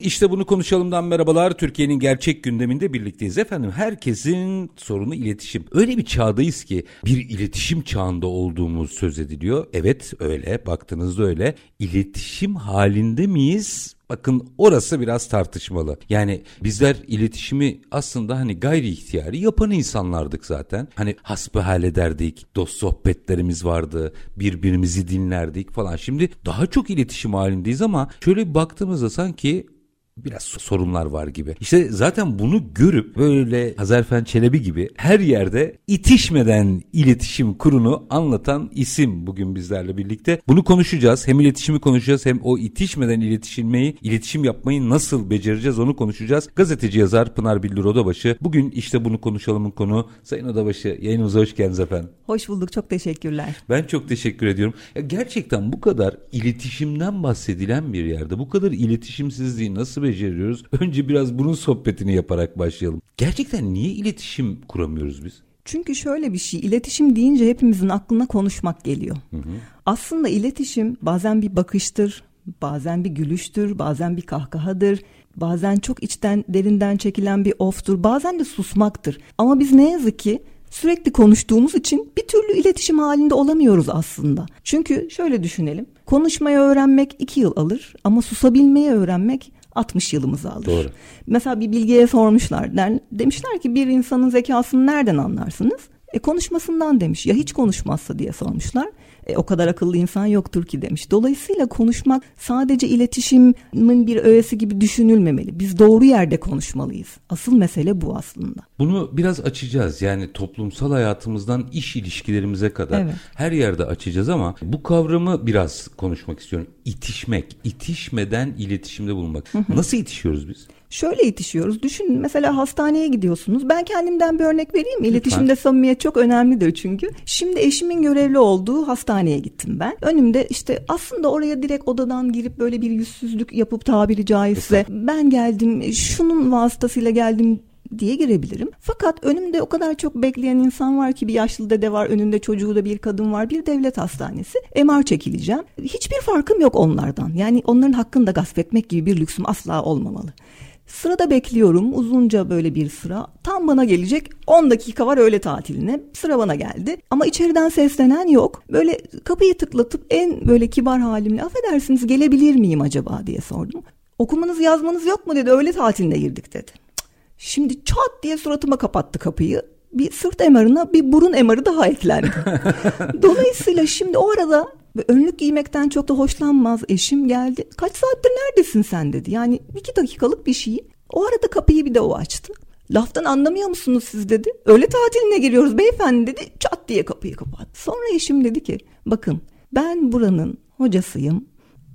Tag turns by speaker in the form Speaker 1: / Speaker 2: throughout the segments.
Speaker 1: İşte bunu konuşalımdan merhabalar. Türkiye'nin gerçek gündeminde birlikteyiz. Efendim herkesin sorunu iletişim. Öyle bir çağdayız ki bir iletişim çağında olduğumuz söz ediliyor. Evet öyle baktığınızda öyle. İletişim halinde miyiz? Bakın orası biraz tartışmalı. Yani bizler iletişimi aslında hani gayri ihtiyari yapan insanlardık zaten. Hani hasbihal ederdik, dost sohbetlerimiz vardı, birbirimizi dinlerdik falan. Şimdi daha çok iletişim halindeyiz ama şöyle bir baktığımızda sanki biraz sorunlar var gibi. İşte zaten bunu görüp böyle Hazarfen Çelebi gibi her yerde itişmeden iletişim kurunu anlatan isim bugün bizlerle birlikte. Bunu konuşacağız. Hem iletişimi konuşacağız hem o itişmeden iletişilmeyi, iletişim yapmayı nasıl becereceğiz onu konuşacağız. Gazeteci yazar Pınar Billur Odabaşı. Bugün işte bunu konuşalımın konu. Sayın Odabaşı yayınımıza hoş geldiniz efendim.
Speaker 2: Hoş bulduk. Çok teşekkürler.
Speaker 1: Ben çok teşekkür ediyorum. Ya gerçekten bu kadar iletişimden bahsedilen bir yerde bu kadar iletişimsizliği nasıl beceriyoruz? Önce biraz bunun sohbetini yaparak başlayalım. Gerçekten niye iletişim kuramıyoruz biz?
Speaker 2: Çünkü şöyle bir şey, iletişim deyince hepimizin aklına konuşmak geliyor. Hı hı. Aslında iletişim bazen bir bakıştır, bazen bir gülüştür, bazen bir kahkahadır, bazen çok içten derinden çekilen bir oftur, bazen de susmaktır. Ama biz ne yazık ki sürekli konuştuğumuz için bir türlü iletişim halinde olamıyoruz aslında. Çünkü şöyle düşünelim. Konuşmayı öğrenmek iki yıl alır ama susabilmeyi öğrenmek 60 yılımızı alır. Doğru. Mesela bir bilgiye sormuşlar. Demişler ki bir insanın zekasını nereden anlarsınız? E konuşmasından demiş. Ya hiç konuşmazsa diye sormuşlar. E, o kadar akıllı insan yoktur ki demiş. Dolayısıyla konuşmak sadece iletişimin bir öğesi gibi düşünülmemeli. Biz doğru yerde konuşmalıyız. Asıl mesele bu aslında.
Speaker 1: Bunu biraz açacağız. Yani toplumsal hayatımızdan iş ilişkilerimize kadar evet. her yerde açacağız ama bu kavramı biraz konuşmak istiyorum. İtişmek, itişmeden iletişimde bulunmak. Nasıl itişiyoruz biz?
Speaker 2: Şöyle itişiyoruz. Düşün mesela hastaneye gidiyorsunuz. Ben kendimden bir örnek vereyim. İletişimde Lütfen. samimiyet çok önemlidir çünkü. Şimdi eşimin görevli olduğu hastaneye gittim ben. Önümde işte aslında oraya direkt odadan girip böyle bir yüzsüzlük yapıp tabiri caizse ben geldim şunun vasıtasıyla geldim diye girebilirim. Fakat önümde o kadar çok bekleyen insan var ki bir yaşlı dede var, önünde çocuğu da bir kadın var, bir devlet hastanesi. MR çekileceğim. Hiçbir farkım yok onlardan. Yani onların hakkını da gasp etmek gibi bir lüksüm asla olmamalı. Sırada bekliyorum uzunca böyle bir sıra. Tam bana gelecek 10 dakika var öğle tatiline. Sıra bana geldi. Ama içeriden seslenen yok. Böyle kapıyı tıklatıp en böyle kibar halimle affedersiniz gelebilir miyim acaba diye sordum. Okumanız yazmanız yok mu dedi öğle tatiline girdik dedi. Şimdi çat diye suratıma kapattı kapıyı. Bir sırt emarına bir burun emarı daha eklendi. Dolayısıyla şimdi o arada önlük giymekten çok da hoşlanmaz eşim geldi. Kaç saattir neredesin sen dedi. Yani iki dakikalık bir şey. O arada kapıyı bir de o açtı. Laftan anlamıyor musunuz siz dedi. Öyle tatiline giriyoruz beyefendi dedi. Çat diye kapıyı kapattı. Sonra eşim dedi ki bakın ben buranın hocasıyım.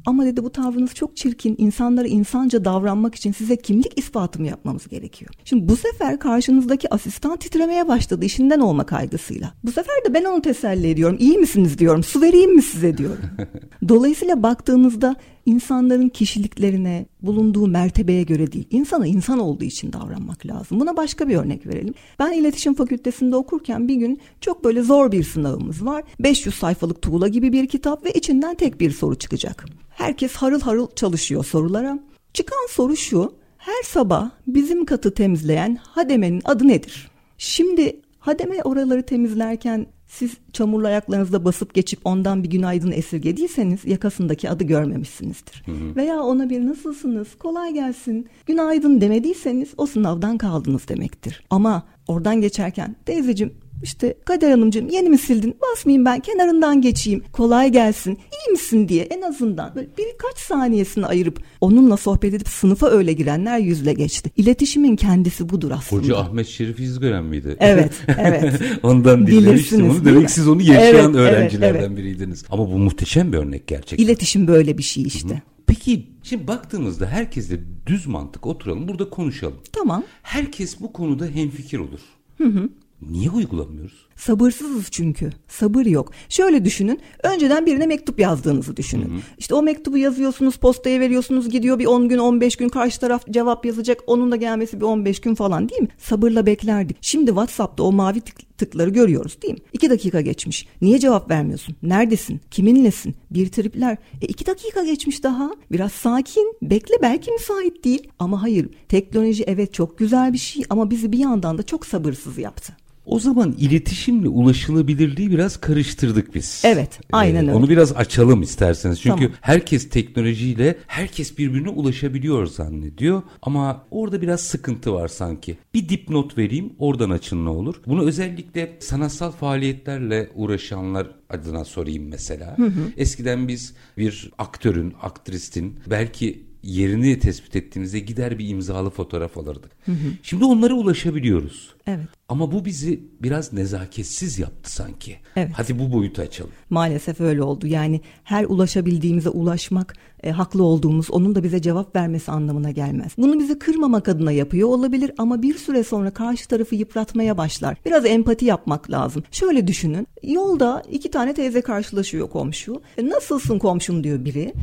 Speaker 2: Ama dedi bu tavrınız çok çirkin. İnsanlara insanca davranmak için size kimlik ispatı mı yapmamız gerekiyor? Şimdi bu sefer karşınızdaki asistan titremeye başladı işinden olma kaygısıyla. Bu sefer de ben onu teselli ediyorum. İyi misiniz diyorum. Su vereyim mi size diyorum. Dolayısıyla baktığınızda insanların kişiliklerine, bulunduğu mertebeye göre değil, insana insan olduğu için davranmak lazım. Buna başka bir örnek verelim. Ben iletişim fakültesinde okurken bir gün çok böyle zor bir sınavımız var. 500 sayfalık tuğla gibi bir kitap ve içinden tek bir soru çıkacak. Herkes harıl harıl çalışıyor sorulara. Çıkan soru şu. Her sabah bizim katı temizleyen hademenin adı nedir? Şimdi hademe oraları temizlerken siz çamurlu ayaklarınızla basıp geçip ondan bir günaydın esirgediyseniz yakasındaki adı görmemişsinizdir. Hı hı. Veya ona bir nasılsınız, kolay gelsin, günaydın demediyseniz o sınavdan kaldınız demektir. Ama oradan geçerken teyzeciğim işte Kader Hanımcığım yeni mi sildin? Basmayayım ben kenarından geçeyim. Kolay gelsin. İyi misin diye en azından böyle birkaç saniyesini ayırıp onunla sohbet edip sınıfa öyle girenler yüzle geçti. İletişimin kendisi budur aslında.
Speaker 1: Hoca Ahmet Şerif İzgören miydi?
Speaker 2: Evet, evet.
Speaker 1: Ondan dinlemiştim onu. Demek siz onu yaşayan evet, öğrencilerden evet, evet. biriydiniz. Ama bu muhteşem bir örnek gerçekten.
Speaker 2: İletişim böyle bir şey işte. Hı-hı.
Speaker 1: Peki şimdi baktığımızda herkesle düz mantık oturalım burada konuşalım.
Speaker 2: Tamam.
Speaker 1: Herkes bu konuda hemfikir olur. Hı hı. Niye uygulamıyoruz?
Speaker 2: Sabırsızız çünkü. Sabır yok. Şöyle düşünün. Önceden birine mektup yazdığınızı düşünün. Hı hı. İşte o mektubu yazıyorsunuz, postaya veriyorsunuz, gidiyor bir 10 gün, 15 gün karşı taraf cevap yazacak. Onun da gelmesi bir 15 gün falan değil mi? Sabırla beklerdik. Şimdi WhatsApp'ta o mavi tık tıkları görüyoruz değil mi? İki dakika geçmiş. Niye cevap vermiyorsun? Neredesin? Kiminlesin? Bir tripler. E iki dakika geçmiş daha. Biraz sakin. Bekle belki müsait değil. Ama hayır. Teknoloji evet çok güzel bir şey ama bizi bir yandan da çok sabırsız yaptı.
Speaker 1: O zaman iletişimle ulaşılabilirliği biraz karıştırdık biz.
Speaker 2: Evet, aynen ee, öyle.
Speaker 1: Onu biraz açalım isterseniz. Çünkü tamam. herkes teknolojiyle herkes birbirine ulaşabiliyor zannediyor. Ama orada biraz sıkıntı var sanki. Bir dipnot vereyim, oradan açın ne olur. Bunu özellikle sanatsal faaliyetlerle uğraşanlar adına sorayım mesela. Hı hı. Eskiden biz bir aktörün, aktristin belki yerini tespit ettiğimizde gider bir imzalı fotoğraf alırdık. Hı hı. Şimdi onlara ulaşabiliyoruz.
Speaker 2: Evet.
Speaker 1: Ama bu bizi biraz nezaketsiz yaptı sanki.
Speaker 2: Evet.
Speaker 1: Hadi bu boyutu açalım.
Speaker 2: Maalesef öyle oldu. Yani her ulaşabildiğimize ulaşmak, e, haklı olduğumuz, onun da bize cevap vermesi anlamına gelmez. Bunu bizi kırmamak adına yapıyor olabilir ama bir süre sonra karşı tarafı yıpratmaya başlar. Biraz empati yapmak lazım. Şöyle düşünün. Yolda iki tane teyze karşılaşıyor komşu. E, nasılsın komşum diyor biri.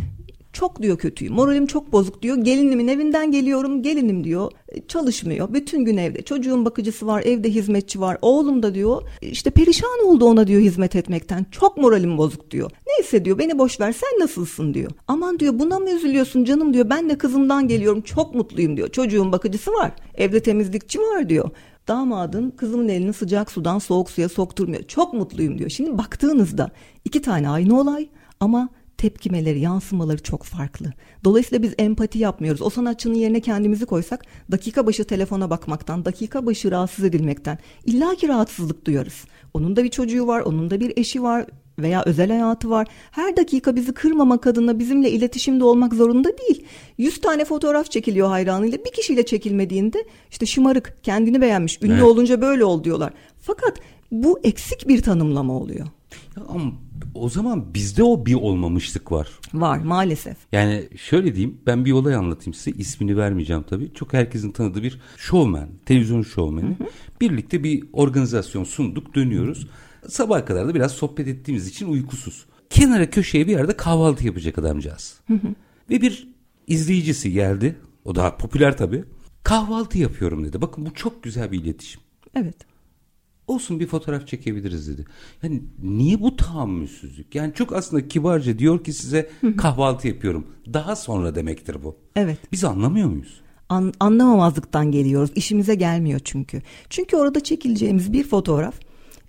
Speaker 2: Çok diyor kötüyüm. Moralim çok bozuk diyor. Gelinimin evinden geliyorum. Gelinim diyor e, çalışmıyor. Bütün gün evde. Çocuğun bakıcısı var. Evde hizmetçi var. Oğlum da diyor işte perişan oldu ona diyor hizmet etmekten. Çok moralim bozuk diyor. Neyse diyor beni boş ver sen nasılsın diyor. Aman diyor buna mı üzülüyorsun canım diyor. Ben de kızımdan geliyorum. Çok mutluyum diyor. Çocuğun bakıcısı var. Evde temizlikçi var diyor damadın kızımın elini sıcak sudan soğuk suya sokturmuyor. Çok mutluyum diyor. Şimdi baktığınızda iki tane aynı olay ama tepkimeleri, yansımaları çok farklı. Dolayısıyla biz empati yapmıyoruz. O sanatçının yerine kendimizi koysak dakika başı telefona bakmaktan, dakika başı rahatsız edilmekten illaki rahatsızlık duyarız. Onun da bir çocuğu var, onun da bir eşi var veya özel hayatı var. Her dakika bizi kırmamak adına bizimle iletişimde olmak zorunda değil. Yüz tane fotoğraf çekiliyor hayranıyla bir kişiyle çekilmediğinde işte şımarık, kendini beğenmiş, ünlü evet. olunca böyle ol diyorlar. Fakat bu eksik bir tanımlama oluyor.
Speaker 1: Ya ama o zaman bizde o bir olmamışlık var.
Speaker 2: Var maalesef.
Speaker 1: Yani şöyle diyeyim ben bir olay anlatayım size ismini vermeyeceğim tabii. Çok herkesin tanıdığı bir şovmen, televizyon şovmeni. Hı hı. Birlikte bir organizasyon sunduk dönüyoruz. Sabaha kadar da biraz sohbet ettiğimiz için uykusuz. Kenara köşeye bir yerde kahvaltı yapacak adamcağız. Hı hı. Ve bir izleyicisi geldi. O daha popüler tabii. Kahvaltı yapıyorum dedi. Bakın bu çok güzel bir iletişim.
Speaker 2: Evet.
Speaker 1: Olsun bir fotoğraf çekebiliriz dedi. Yani niye bu tahammülsüzlük? Yani çok aslında kibarca diyor ki size kahvaltı yapıyorum. Daha sonra demektir bu.
Speaker 2: Evet.
Speaker 1: Biz anlamıyor muyuz?
Speaker 2: An, anlamamazlıktan geliyoruz. İşimize gelmiyor çünkü. Çünkü orada çekileceğimiz bir fotoğraf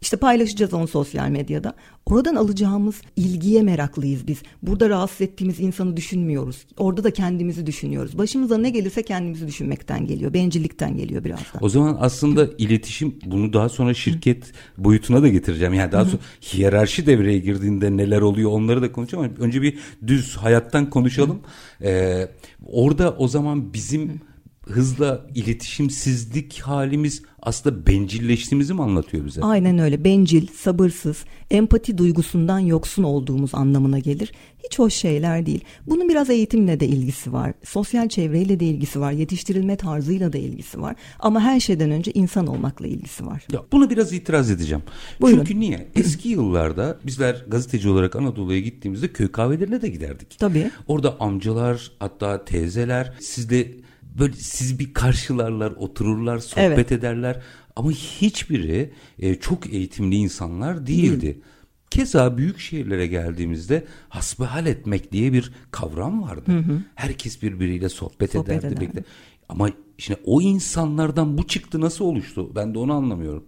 Speaker 2: işte paylaşacağız onu sosyal medyada. Oradan alacağımız ilgiye meraklıyız biz. Burada rahatsız ettiğimiz insanı düşünmüyoruz. Orada da kendimizi düşünüyoruz. Başımıza ne gelirse kendimizi düşünmekten geliyor. Bencillikten geliyor biraz da.
Speaker 1: O zaman aslında iletişim bunu daha sonra şirket boyutuna da getireceğim. Yani daha sonra hiyerarşi devreye girdiğinde neler oluyor onları da konuşacağım. Önce bir düz hayattan konuşalım. Ee, orada o zaman bizim... Hı hızla iletişimsizlik halimiz aslında bencilleştiğimizi mi anlatıyor bize?
Speaker 2: Aynen öyle. Bencil, sabırsız, empati duygusundan yoksun olduğumuz anlamına gelir. Hiç hoş şeyler değil. Bunun biraz eğitimle de ilgisi var. Sosyal çevreyle de ilgisi var. Yetiştirilme tarzıyla da ilgisi var. Ama her şeyden önce insan olmakla ilgisi var.
Speaker 1: Ya buna biraz itiraz edeceğim. Buyurun. Çünkü niye? Eski yıllarda bizler gazeteci olarak Anadolu'ya gittiğimizde köy kahvelerine de giderdik.
Speaker 2: Tabii.
Speaker 1: Orada amcalar hatta teyzeler sizde böyle sizi bir karşılarlar, otururlar, sohbet evet. ederler. Ama hiçbiri e, çok eğitimli insanlar değildi. Değil. Keza büyük şehirlere geldiğimizde hasbihal etmek diye bir kavram vardı. Hı hı. Herkes birbiriyle sohbet, sohbet ederdi. ederdi. Ama şimdi o insanlardan bu çıktı nasıl oluştu? Ben de onu anlamıyorum.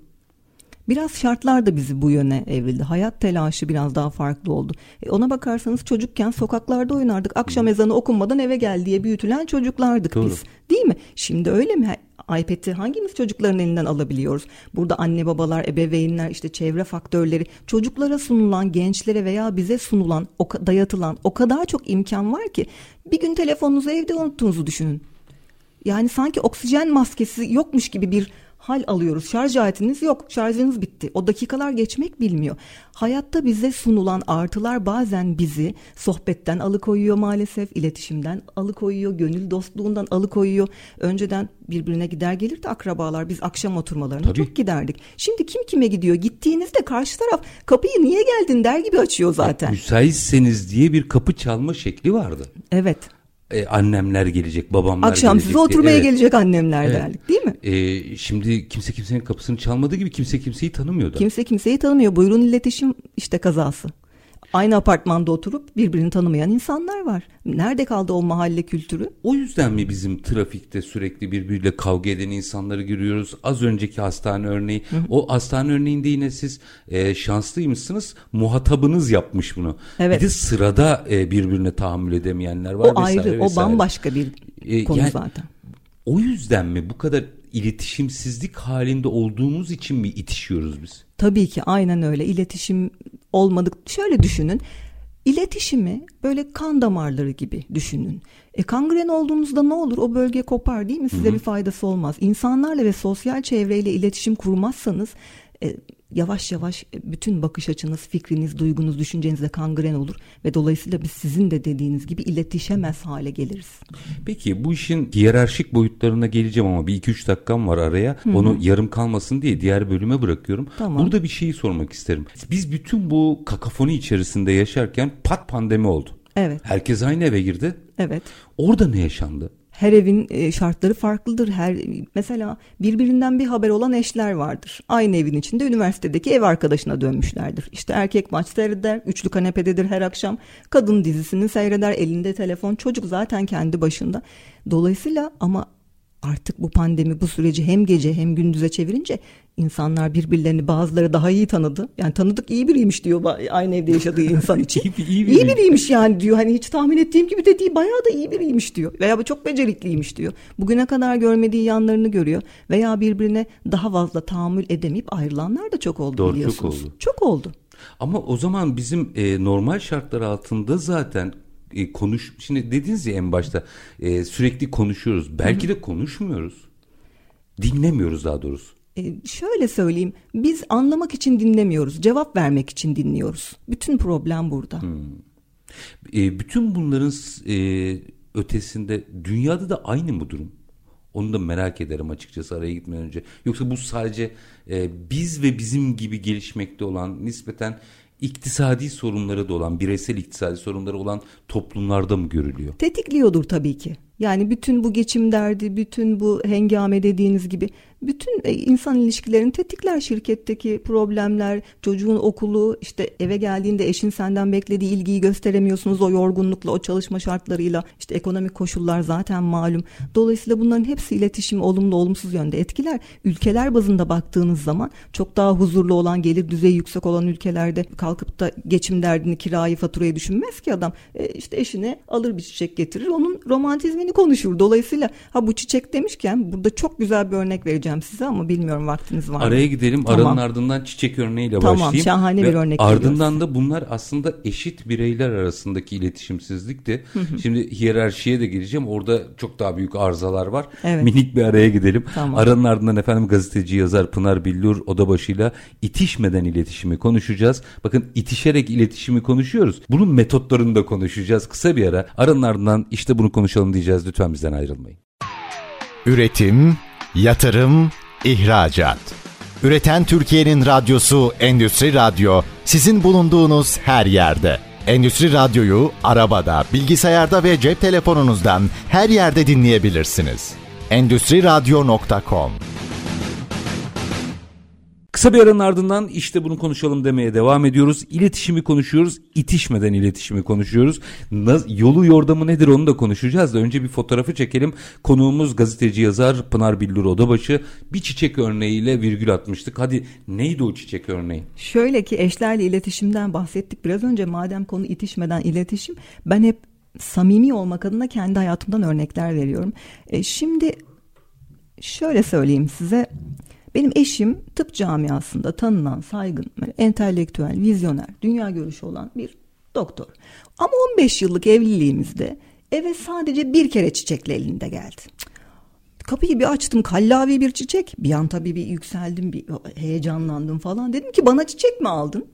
Speaker 2: Biraz şartlar da bizi bu yöne evrildi. Hayat telaşı biraz daha farklı oldu. E ona bakarsanız çocukken sokaklarda oynardık. Akşam ezanı okunmadan eve gel diye büyütülen çocuklardık Doğru. biz. Değil mi? Şimdi öyle mi? iPad'i hangimiz çocukların elinden alabiliyoruz? Burada anne babalar, ebeveynler, işte çevre faktörleri, çocuklara sunulan, gençlere veya bize sunulan, o, dayatılan o kadar çok imkan var ki bir gün telefonunuzu evde unuttuğunuzu düşünün. Yani sanki oksijen maskesi yokmuş gibi bir hal alıyoruz. Şarj aletiniz yok. Şarjınız bitti. O dakikalar geçmek bilmiyor. Hayatta bize sunulan artılar bazen bizi sohbetten alıkoyuyor maalesef. iletişimden alıkoyuyor. Gönül dostluğundan alıkoyuyor. Önceden birbirine gider gelirdi akrabalar. Biz akşam oturmalarına Tabii. çok giderdik. Şimdi kim kime gidiyor? Gittiğinizde karşı taraf kapıyı niye geldin der gibi açıyor zaten. Ya,
Speaker 1: müsaitseniz diye bir kapı çalma şekli vardı.
Speaker 2: Evet
Speaker 1: e, annemler gelecek, babamlar
Speaker 2: Akşam
Speaker 1: gelecek.
Speaker 2: size oturmaya evet. gelecek annemler evet. derdik değil mi?
Speaker 1: E, şimdi kimse kimsenin kapısını çalmadığı gibi kimse kimseyi tanımıyordu.
Speaker 2: Kimse kimseyi tanımıyor. Buyurun iletişim işte kazası. Aynı apartmanda oturup birbirini tanımayan insanlar var. Nerede kaldı o mahalle kültürü?
Speaker 1: O yüzden mi bizim trafikte sürekli birbiriyle kavga eden insanları görüyoruz? Az önceki hastane örneği. Hı hı. O hastane örneğinde yine siz e, şanslıymışsınız. Muhatabınız yapmış bunu. Evet. Bir de sırada e, birbirine tahammül edemeyenler var.
Speaker 2: O vesaire, ayrı, vesaire. o bambaşka bir e, konu yani, zaten.
Speaker 1: O yüzden mi bu kadar iletişimsizlik halinde olduğumuz için mi itişiyoruz biz?
Speaker 2: Tabii ki aynen öyle. İletişim olmadık. Şöyle düşünün. İletişimi böyle kan damarları gibi düşünün. E kangren olduğunuzda ne olur? O bölge kopar değil mi? Size Hı-hı. bir faydası olmaz. İnsanlarla ve sosyal çevreyle iletişim kurmazsanız e, yavaş yavaş e, bütün bakış açınız, fikriniz, duygunuz, düşüncenizde kangren olur ve dolayısıyla biz sizin de dediğiniz gibi iletişemez hale geliriz.
Speaker 1: Peki bu işin hiyerarşik boyutlarına geleceğim ama bir iki üç dakikam var araya. Hı-hı. Onu yarım kalmasın diye diğer bölüme bırakıyorum. Tamam. Burada bir şeyi sormak isterim. Biz bütün bu kakafoni içerisinde yaşarken pat pandemi oldu.
Speaker 2: Evet.
Speaker 1: Herkes aynı eve girdi.
Speaker 2: Evet.
Speaker 1: Orada ne yaşandı?
Speaker 2: Her evin e, şartları farklıdır. Her mesela birbirinden bir haber olan eşler vardır. Aynı evin içinde üniversitedeki ev arkadaşına dönmüşlerdir. İşte erkek maç seyreder, üçlü kanepededir her akşam. Kadın dizisini seyreder, elinde telefon. Çocuk zaten kendi başında. Dolayısıyla ama artık bu pandemi bu süreci hem gece hem gündüze çevirince insanlar birbirlerini bazıları daha iyi tanıdı. Yani tanıdık iyi biriymiş diyor aynı evde yaşadığı insan için. iyi, iyi, iyi biriymiş yani diyor. Hani hiç tahmin ettiğim gibi de değil bayağı da iyi biriymiş diyor. Veya bu çok becerikliymiş diyor. Bugüne kadar görmediği yanlarını görüyor. Veya birbirine daha fazla tahammül edemeyip ayrılanlar da çok oldu Doğru, biliyorsunuz. Çok oldu. Çok oldu.
Speaker 1: Ama o zaman bizim e, normal şartlar altında zaten e, konuş şimdi dediniz ya en başta e, sürekli konuşuyoruz. Belki de konuşmuyoruz. Dinlemiyoruz daha doğrusu.
Speaker 2: E, şöyle söyleyeyim biz anlamak için dinlemiyoruz cevap vermek için dinliyoruz bütün problem burada hmm.
Speaker 1: e, bütün bunların e, ötesinde dünyada da aynı mı durum onu da merak ederim açıkçası araya gitmeden önce yoksa bu sadece e, biz ve bizim gibi gelişmekte olan nispeten iktisadi sorunları da olan bireysel iktisadi sorunları olan toplumlarda mı görülüyor?
Speaker 2: Tetikliyordur tabii ki. Yani bütün bu geçim derdi, bütün bu hengame dediğiniz gibi bütün e, insan ilişkilerini tetikler şirketteki problemler, çocuğun okulu, işte eve geldiğinde eşin senden beklediği ilgiyi gösteremiyorsunuz o yorgunlukla, o çalışma şartlarıyla, işte ekonomik koşullar zaten malum. Dolayısıyla bunların hepsi iletişimi olumlu olumsuz yönde etkiler. Ülkeler bazında baktığınız zaman çok daha huzurlu olan, gelir düzeyi yüksek olan ülkelerde kalkıp da geçim derdini, kirayı, faturayı düşünmez ki adam. E, işte eşine alır bir çiçek getirir, onun romantizmini konuşur. Dolayısıyla ha bu çiçek demişken burada çok güzel bir örnek vereceğim size ama bilmiyorum vaktiniz var mı?
Speaker 1: Araya gidelim. Tamam. Aranın ardından çiçek örneğiyle tamam, başlayayım.
Speaker 2: Tamam şahane Ve bir örnek
Speaker 1: Ardından da bunlar aslında eşit bireyler arasındaki iletişimsizlikti. Şimdi hiyerarşiye de gireceğim. Orada çok daha büyük arızalar var. Evet. Minik bir araya gidelim. Tamam. Aranın ardından efendim gazeteci yazar Pınar Billur odabaşıyla itişmeden iletişimi konuşacağız. Bakın itişerek iletişimi konuşuyoruz. Bunun metotlarını da konuşacağız. Kısa bir ara. Aranın ardından işte bunu konuşalım diyeceğiz. Lütfen bizden ayrılmayın.
Speaker 3: Üretim, Yatırım, ihracat. Üreten Türkiye'nin radyosu Endüstri Radyo sizin bulunduğunuz her yerde. Endüstri Radyo'yu arabada, bilgisayarda ve cep telefonunuzdan her yerde dinleyebilirsiniz. Endüstri Radyo.com
Speaker 1: Kısa bir aranın ardından işte bunu konuşalım demeye devam ediyoruz. İletişimi konuşuyoruz. İtişmeden iletişimi konuşuyoruz. Yolu yordamı nedir onu da konuşacağız da önce bir fotoğrafı çekelim. Konuğumuz gazeteci yazar Pınar Billur Odabaşı bir çiçek örneğiyle virgül atmıştık. Hadi neydi o çiçek örneği?
Speaker 2: Şöyle ki eşlerle iletişimden bahsettik biraz önce madem konu itişmeden iletişim ben hep samimi olmak adına kendi hayatımdan örnekler veriyorum. E, şimdi şöyle söyleyeyim size benim eşim tıp camiasında tanınan, saygın, entelektüel, vizyoner, dünya görüşü olan bir doktor. Ama 15 yıllık evliliğimizde eve sadece bir kere çiçekle elinde geldi. Kapıyı bir açtım kallavi bir çiçek. Bir an tabii bir yükseldim bir heyecanlandım falan. Dedim ki bana çiçek mi aldın?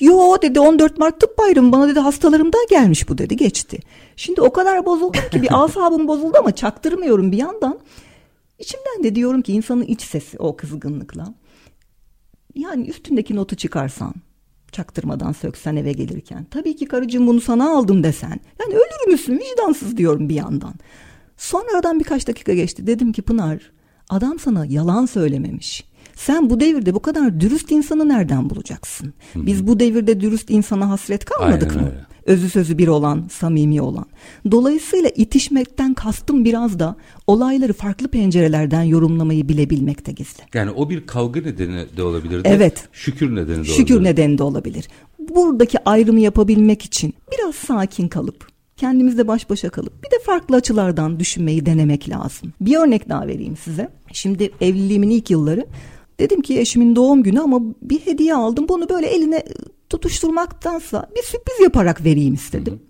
Speaker 2: Yo dedi 14 Mart tıp bayramı bana dedi hastalarımdan gelmiş bu dedi geçti. Şimdi o kadar bozuldum ki bir asabım bozuldu ama çaktırmıyorum bir yandan. İçimden de diyorum ki insanın iç sesi o kızgınlıkla. Yani üstündeki notu çıkarsan çaktırmadan söksen eve gelirken. Tabii ki karıcığım bunu sana aldım desen. Yani ölür müsün vicdansız diyorum bir yandan. Sonra aradan birkaç dakika geçti. Dedim ki Pınar adam sana yalan söylememiş. Sen bu devirde bu kadar dürüst insanı nereden bulacaksın? Biz bu devirde dürüst insana hasret kalmadık
Speaker 1: Aynen
Speaker 2: mı?
Speaker 1: öyle.
Speaker 2: Özü sözü bir olan, samimi olan. Dolayısıyla itişmekten kastım biraz da olayları farklı pencerelerden yorumlamayı bilebilmekte gizli.
Speaker 1: Yani o bir kavga nedeni de olabilir.
Speaker 2: Evet.
Speaker 1: Şükür nedeni de
Speaker 2: Şükür
Speaker 1: olabilir.
Speaker 2: nedeni de olabilir. Buradaki ayrımı yapabilmek için biraz sakin kalıp kendimizle baş başa kalıp bir de farklı açılardan düşünmeyi denemek lazım. Bir örnek daha vereyim size. Şimdi evliliğimin ilk yılları dedim ki eşimin doğum günü ama bir hediye aldım. Bunu böyle eline tutuşturmaktansa bir sürpriz yaparak vereyim istedim.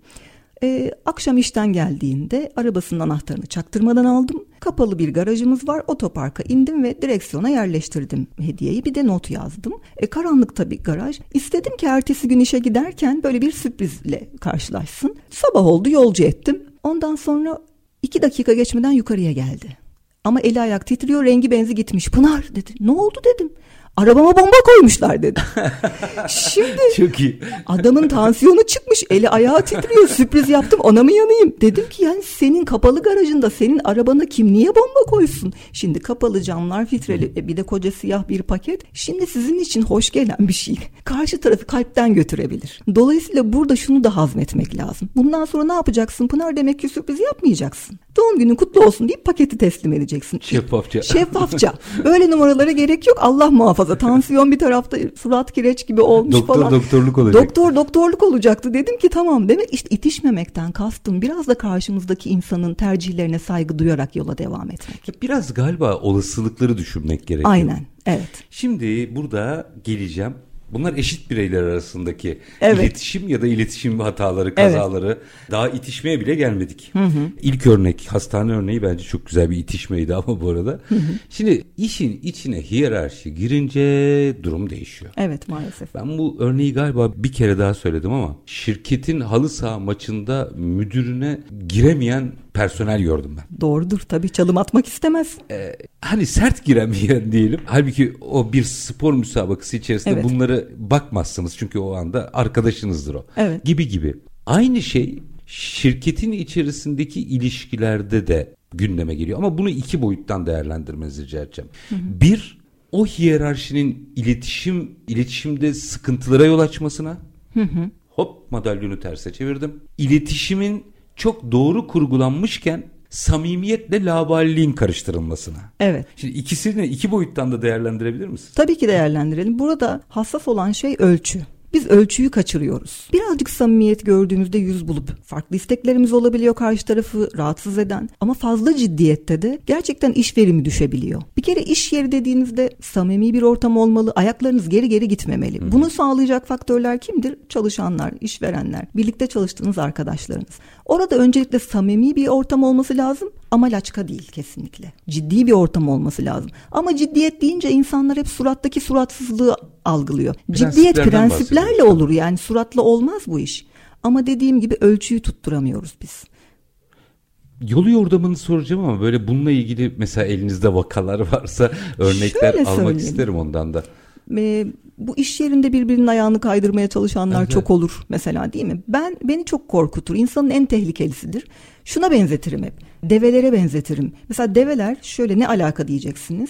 Speaker 2: Ee, akşam işten geldiğinde arabasının anahtarını çaktırmadan aldım. Kapalı bir garajımız var. Otoparka indim ve direksiyona yerleştirdim hediyeyi. Bir de not yazdım. E, karanlık tabii garaj. İstedim ki ertesi gün işe giderken böyle bir sürprizle karşılaşsın. Sabah oldu yolcu ettim. Ondan sonra iki dakika geçmeden yukarıya geldi. Ama eli ayak titriyor rengi benzi gitmiş. Pınar dedi. Ne oldu dedim. Arabama bomba koymuşlar dedi. Şimdi
Speaker 1: Çok iyi.
Speaker 2: Adamın tansiyonu çıkmış, eli ayağı titriyor. Sürpriz yaptım, ona mı yanayım? Dedim ki yani senin kapalı garajında senin arabana kim niye bomba koysun? Şimdi kapalı camlar filtreli, e, bir de koca siyah bir paket. Şimdi sizin için hoş gelen bir şey. Karşı tarafı kalpten götürebilir. Dolayısıyla burada şunu da hazmetmek lazım. Bundan sonra ne yapacaksın Pınar? Demek ki sürpriz yapmayacaksın. Doğum günün kutlu olsun deyip paketi teslim edeceksin.
Speaker 1: Şeffafça.
Speaker 2: Şeffafça. Öyle numaralara gerek yok. Allah muhafaza. Tansiyon bir tarafta surat kireç gibi olmuş
Speaker 1: Doktor
Speaker 2: falan.
Speaker 1: doktorluk olacak.
Speaker 2: Doktor doktorluk olacaktı. Dedim ki tamam. Demek işte itişmemekten kastım biraz da karşımızdaki insanın tercihlerine saygı duyarak yola devam etmek.
Speaker 1: Biraz galiba olasılıkları düşünmek gerekiyor.
Speaker 2: Aynen. Evet.
Speaker 1: Şimdi burada geleceğim. Bunlar eşit bireyler arasındaki
Speaker 2: Evet.
Speaker 1: iletişim ya da iletişim hataları, kazaları. Daha itişmeye bile gelmedik. İlk örnek, hastane örneği bence çok güzel bir itişmeydi ama bu arada. Şimdi işin içine hiyerarşi girince durum değişiyor.
Speaker 2: Evet maalesef.
Speaker 1: Ben bu örneği galiba bir kere daha söyledim ama şirketin halı saha maçında müdürüne giremeyen personel gördüm ben.
Speaker 2: Doğrudur tabii çalım atmak istemez.
Speaker 1: Hani sert giremeyen diyelim. Halbuki o bir spor müsabakası içerisinde
Speaker 2: Evet.
Speaker 1: bunları bakmazsınız. Çünkü o anda arkadaşınızdır o.
Speaker 2: Evet.
Speaker 1: Gibi gibi. Aynı şey şirketin içerisindeki ilişkilerde de gündeme geliyor. Ama bunu iki boyuttan değerlendirmenizi rica edeceğim. Bir, o hiyerarşinin iletişim iletişimde sıkıntılara yol açmasına. Hop madalyonu terse çevirdim. İletişimin çok doğru kurgulanmışken samimiyetle laballiğin karıştırılmasına.
Speaker 2: Evet.
Speaker 1: Şimdi ikisini iki boyuttan da değerlendirebilir misin?
Speaker 2: Tabii ki değerlendirelim. Burada hassas olan şey ölçü. Biz ölçüyü kaçırıyoruz. Birazcık samimiyet gördüğümüzde yüz bulup farklı isteklerimiz olabiliyor karşı tarafı rahatsız eden ama fazla ciddiyette de gerçekten iş verimi düşebiliyor. Bir kere iş yeri dediğinizde samimi bir ortam olmalı. Ayaklarınız geri geri gitmemeli. Bunu sağlayacak faktörler kimdir? Çalışanlar, işverenler, birlikte çalıştığınız arkadaşlarınız. Orada öncelikle samimi bir ortam olması lazım ama laçka değil kesinlikle. Ciddi bir ortam olması lazım. Ama ciddiyet deyince insanlar hep surattaki suratsızlığı algılıyor. Ciddiyet prensiplerle olur yani suratla olmaz bu iş. Ama dediğim gibi ölçüyü tutturamıyoruz biz.
Speaker 1: Yolu yordamını soracağım ama böyle bununla ilgili mesela elinizde vakalar varsa örnekler
Speaker 2: Şöyle
Speaker 1: almak
Speaker 2: söyleyeyim.
Speaker 1: isterim ondan da.
Speaker 2: Ee, bu iş yerinde birbirinin ayağını kaydırmaya çalışanlar
Speaker 1: Evet.
Speaker 2: çok olur mesela değil mi? Ben beni çok korkutur. İnsanın en tehlikelisidir. Şuna benzetirim hep. Develere benzetirim. Mesela develer şöyle ne alaka diyeceksiniz.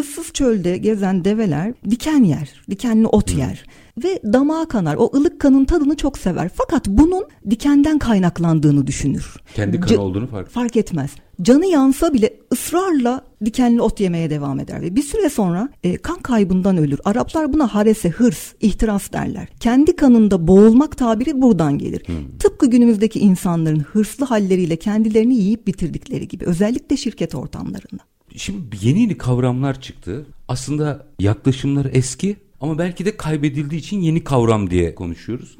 Speaker 2: Issız çölde gezen develer diken yer, dikenli ot yer ve damağa kanar. O ılık kanın tadını çok sever. Fakat bunun dikenden kaynaklandığını düşünür.
Speaker 1: Kendi kanı
Speaker 2: C-
Speaker 1: olduğunu fark
Speaker 2: fark etmez. Canı yansa bile ısrarla dikenli ot yemeye devam eder ve bir süre sonra e, kan kaybından ölür. Araplar buna harese, hırs, ihtiras derler. Kendi kanında boğulmak tabiri buradan gelir. Tıpkı günümüzdeki insanların hırslı halleriyle kendilerini yiyip bitirdikleri gibi özellikle şirket ortamlarında.
Speaker 1: Şimdi yeni yeni kavramlar çıktı. Aslında yaklaşımları eski ama belki de kaybedildiği için yeni kavram diye konuşuyoruz.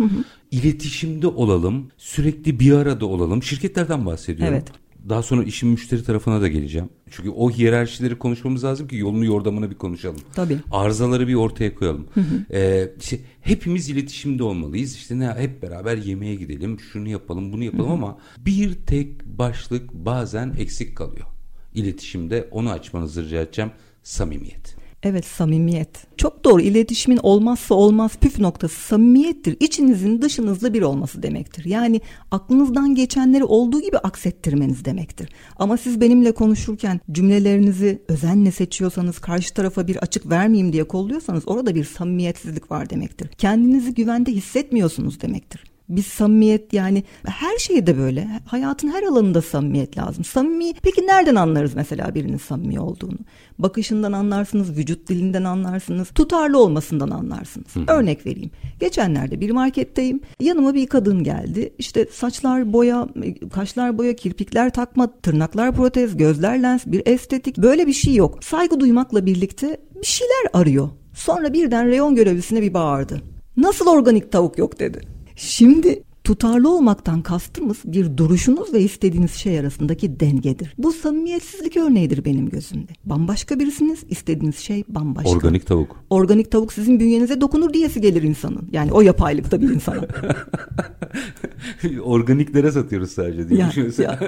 Speaker 1: İletişimde olalım, sürekli bir arada olalım. Şirketlerden bahsediyorum.
Speaker 2: Evet.
Speaker 1: Daha sonra işin müşteri tarafına da geleceğim. Çünkü o hiyerarşileri konuşmamız lazım ki yolunu yordamını bir konuşalım.
Speaker 2: Tabii.
Speaker 1: Arızaları bir ortaya koyalım. Ee, işte hepimiz iletişimde olmalıyız. İşte ne hep beraber yemeğe gidelim, şunu yapalım, bunu yapalım ama bir tek başlık bazen eksik kalıyor. İletişimde onu açmanızı rica edeceğim. Samimiyet.
Speaker 2: Evet samimiyet. Çok doğru iletişimin olmazsa olmaz püf noktası samimiyettir. İçinizin dışınızda bir olması demektir. Yani aklınızdan geçenleri olduğu gibi aksettirmeniz demektir. Ama siz benimle konuşurken cümlelerinizi özenle seçiyorsanız karşı tarafa bir açık vermeyeyim diye kolluyorsanız orada bir samimiyetsizlik var demektir. Kendinizi güvende hissetmiyorsunuz demektir. Biz samimiyet yani her şeyde böyle. Hayatın her alanında samimiyet lazım. Samimi peki nereden anlarız mesela birinin samimi olduğunu? Bakışından anlarsınız, vücut dilinden anlarsınız, tutarlı olmasından anlarsınız. Hı. Örnek vereyim. Geçenlerde bir marketteyim. Yanıma bir kadın geldi. İşte saçlar boya, kaşlar boya, kirpikler takma, tırnaklar protez, gözler lens, bir estetik. Böyle bir şey yok. Saygı duymakla birlikte bir şeyler arıyor. Sonra birden reyon görevlisine bir bağırdı. Nasıl organik tavuk yok dedi. Şimdi tutarlı olmaktan kastımız bir duruşunuz ve istediğiniz şey arasındaki dengedir. Bu samimiyetsizlik örneğidir benim gözümde. Bambaşka birisiniz, istediğiniz şey bambaşka.
Speaker 1: Organik tavuk.
Speaker 2: Organik tavuk sizin bünyenize dokunur diyesi gelir insanın. Yani o yapaylıkta bir insana.
Speaker 1: Organiklere satıyoruz sadece diye
Speaker 2: ya, ya,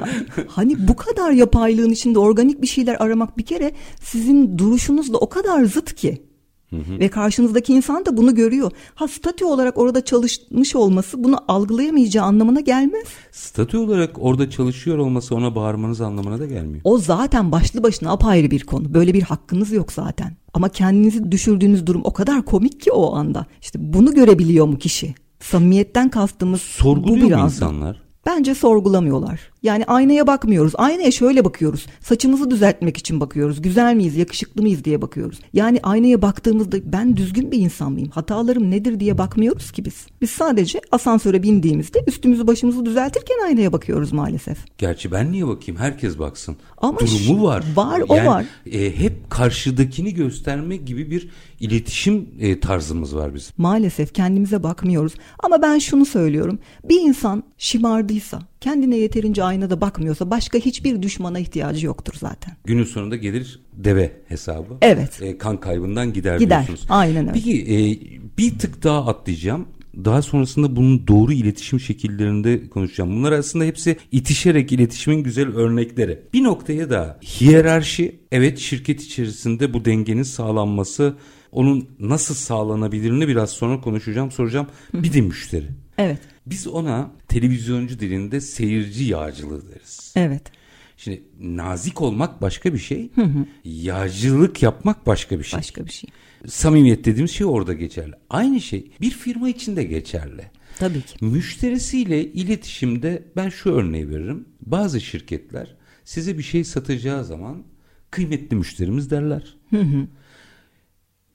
Speaker 2: Hani bu kadar yapaylığın içinde organik bir şeyler aramak bir kere sizin duruşunuzla o kadar zıt ki. Hı hı. Ve karşınızdaki insan da bunu görüyor. Ha statü olarak orada çalışmış olması bunu algılayamayacağı anlamına gelmez.
Speaker 1: Statü olarak orada çalışıyor olması ona bağırmanız anlamına da gelmiyor.
Speaker 2: O zaten başlı başına apayrı bir konu. Böyle bir hakkınız yok zaten. Ama kendinizi düşürdüğünüz durum o kadar komik ki o anda. İşte bunu görebiliyor mu kişi? Samimiyetten kastımız
Speaker 1: Sorguluyor
Speaker 2: bu biraz.
Speaker 1: mu insanlar?
Speaker 2: Bence sorgulamıyorlar. Yani aynaya bakmıyoruz. Aynaya şöyle bakıyoruz. Saçımızı düzeltmek için bakıyoruz. Güzel miyiz, yakışıklı mıyız diye bakıyoruz. Yani aynaya baktığımızda ben düzgün bir insan mıyım? Hatalarım nedir diye bakmıyoruz ki biz. Biz sadece asansöre bindiğimizde üstümüzü başımızı düzeltirken aynaya bakıyoruz maalesef.
Speaker 1: Gerçi ben niye bakayım? Herkes baksın.
Speaker 2: Ama
Speaker 1: Durumu var.
Speaker 2: Var o
Speaker 1: yani,
Speaker 2: var.
Speaker 1: E, hep karşıdakini gösterme gibi bir iletişim e, tarzımız var bizim.
Speaker 2: Maalesef kendimize bakmıyoruz. Ama ben şunu söylüyorum. Bir insan şımardıysa, kendine yeterince aynada bakmıyorsa başka hiçbir düşmana ihtiyacı yoktur zaten.
Speaker 1: Günün sonunda gelir deve hesabı.
Speaker 2: Evet.
Speaker 1: E, kan kaybından gider,
Speaker 2: gider.
Speaker 1: diyorsunuz.
Speaker 2: Aynen öyle.
Speaker 1: Peki e, bir tık daha atlayacağım. Daha sonrasında bunun doğru iletişim şekillerinde konuşacağım. Bunlar aslında hepsi itişerek iletişimin güzel örnekleri. Bir noktaya da hiyerarşi evet şirket içerisinde bu dengenin sağlanması onun nasıl sağlanabilirini biraz sonra konuşacağım soracağım. Bir de müşteri.
Speaker 2: Evet.
Speaker 1: Biz ona televizyoncu dilinde seyirci yağcılığı deriz.
Speaker 2: Evet.
Speaker 1: Şimdi nazik olmak başka bir şey. Hı hı. Yağcılık yapmak başka bir şey.
Speaker 2: Başka bir şey.
Speaker 1: Samimiyet dediğimiz şey orada geçerli. Aynı şey bir firma için de geçerli.
Speaker 2: Tabii ki.
Speaker 1: Müşterisiyle iletişimde ben şu örneği veririm. Bazı şirketler size bir şey satacağı zaman kıymetli müşterimiz derler. Hı hı.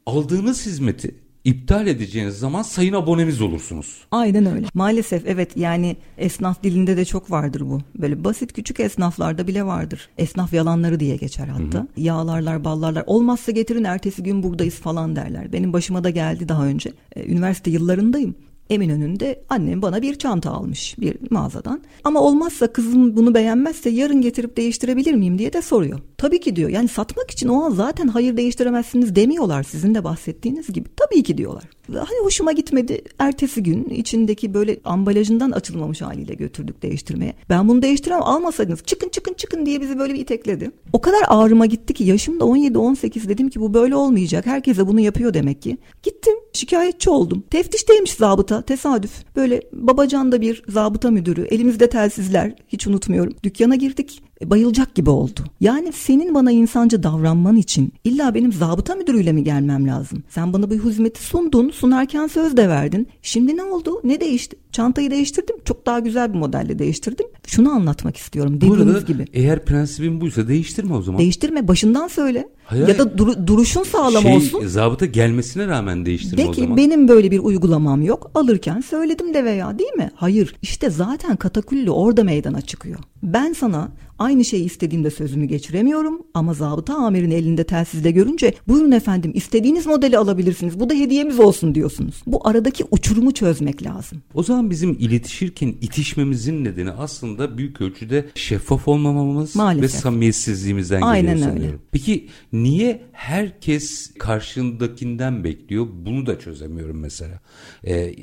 Speaker 1: Aldığınız hizmeti iptal edeceğiniz zaman sayın abonemiz olursunuz.
Speaker 2: Aynen öyle. Maalesef evet yani esnaf dilinde de çok vardır bu. Böyle basit küçük esnaflarda bile vardır. Esnaf yalanları diye geçer hatta. Hı hı. Yağlarlar, ballarlar. Olmazsa getirin ertesi gün buradayız falan derler. Benim başıma da geldi daha önce. Ee, üniversite yıllarındayım. Eminönü'nde annem bana bir çanta almış bir mağazadan. Ama olmazsa kızım bunu beğenmezse yarın getirip değiştirebilir miyim diye de soruyor. Tabii ki diyor. Yani satmak için o an zaten hayır değiştiremezsiniz demiyorlar sizin de bahsettiğiniz gibi. Tabii ki diyorlar. Hani hoşuma gitmedi. Ertesi gün içindeki böyle ambalajından açılmamış haliyle götürdük değiştirmeye. Ben bunu değiştiremem almasaydınız çıkın çıkın çıkın diye bizi böyle bir itekledi. O kadar ağrıma gitti ki yaşım da 17-18 dedim ki bu böyle olmayacak. Herkese bunu yapıyor demek ki. Gittim şikayetçi oldum. Teftişteymiş zabıta tesadüf. Böyle babacan da bir zabıta müdürü elimizde telsizler hiç unutmuyorum. Dükkana girdik bayılacak gibi oldu. Yani senin bana insanca davranman için illa benim zabıta müdürüyle mi gelmem lazım? Sen bana bir hizmeti sundun, sunarken söz de verdin. Şimdi ne oldu? Ne değişti? Çantayı değiştirdim. Çok daha güzel bir modelle değiştirdim. Şunu anlatmak istiyorum dediğiniz
Speaker 1: Burada,
Speaker 2: gibi.
Speaker 1: Eğer prensibin buysa değiştirme o zaman.
Speaker 2: Değiştirme başından söyle. Hayır, ya da dur, duruşun sağlam
Speaker 1: şey,
Speaker 2: olsun.
Speaker 1: Zabıta gelmesine rağmen değiştirme
Speaker 2: De
Speaker 1: o
Speaker 2: ki
Speaker 1: zaman.
Speaker 2: benim böyle bir uygulamam yok. Alırken söyledim de veya değil mi? Hayır. İşte zaten katakulli orada meydana çıkıyor. Ben sana aynı şeyi istediğimde sözümü geçiremiyorum ama zabıta amirin elinde telsizle görünce buyurun efendim istediğiniz modeli alabilirsiniz. Bu da hediyemiz olsun diyorsunuz. Bu aradaki uçurumu çözmek lazım.
Speaker 1: O zaman bizim iletişirken itişmemizin nedeni aslında büyük ölçüde şeffaf olmamamız
Speaker 2: Maalesef.
Speaker 1: ve samimiyetsizliğimizden
Speaker 2: Aynen
Speaker 1: geliyor
Speaker 2: öyle.
Speaker 1: sanıyorum. Peki niye herkes karşındakinden bekliyor? Bunu da çözemiyorum mesela. Ee,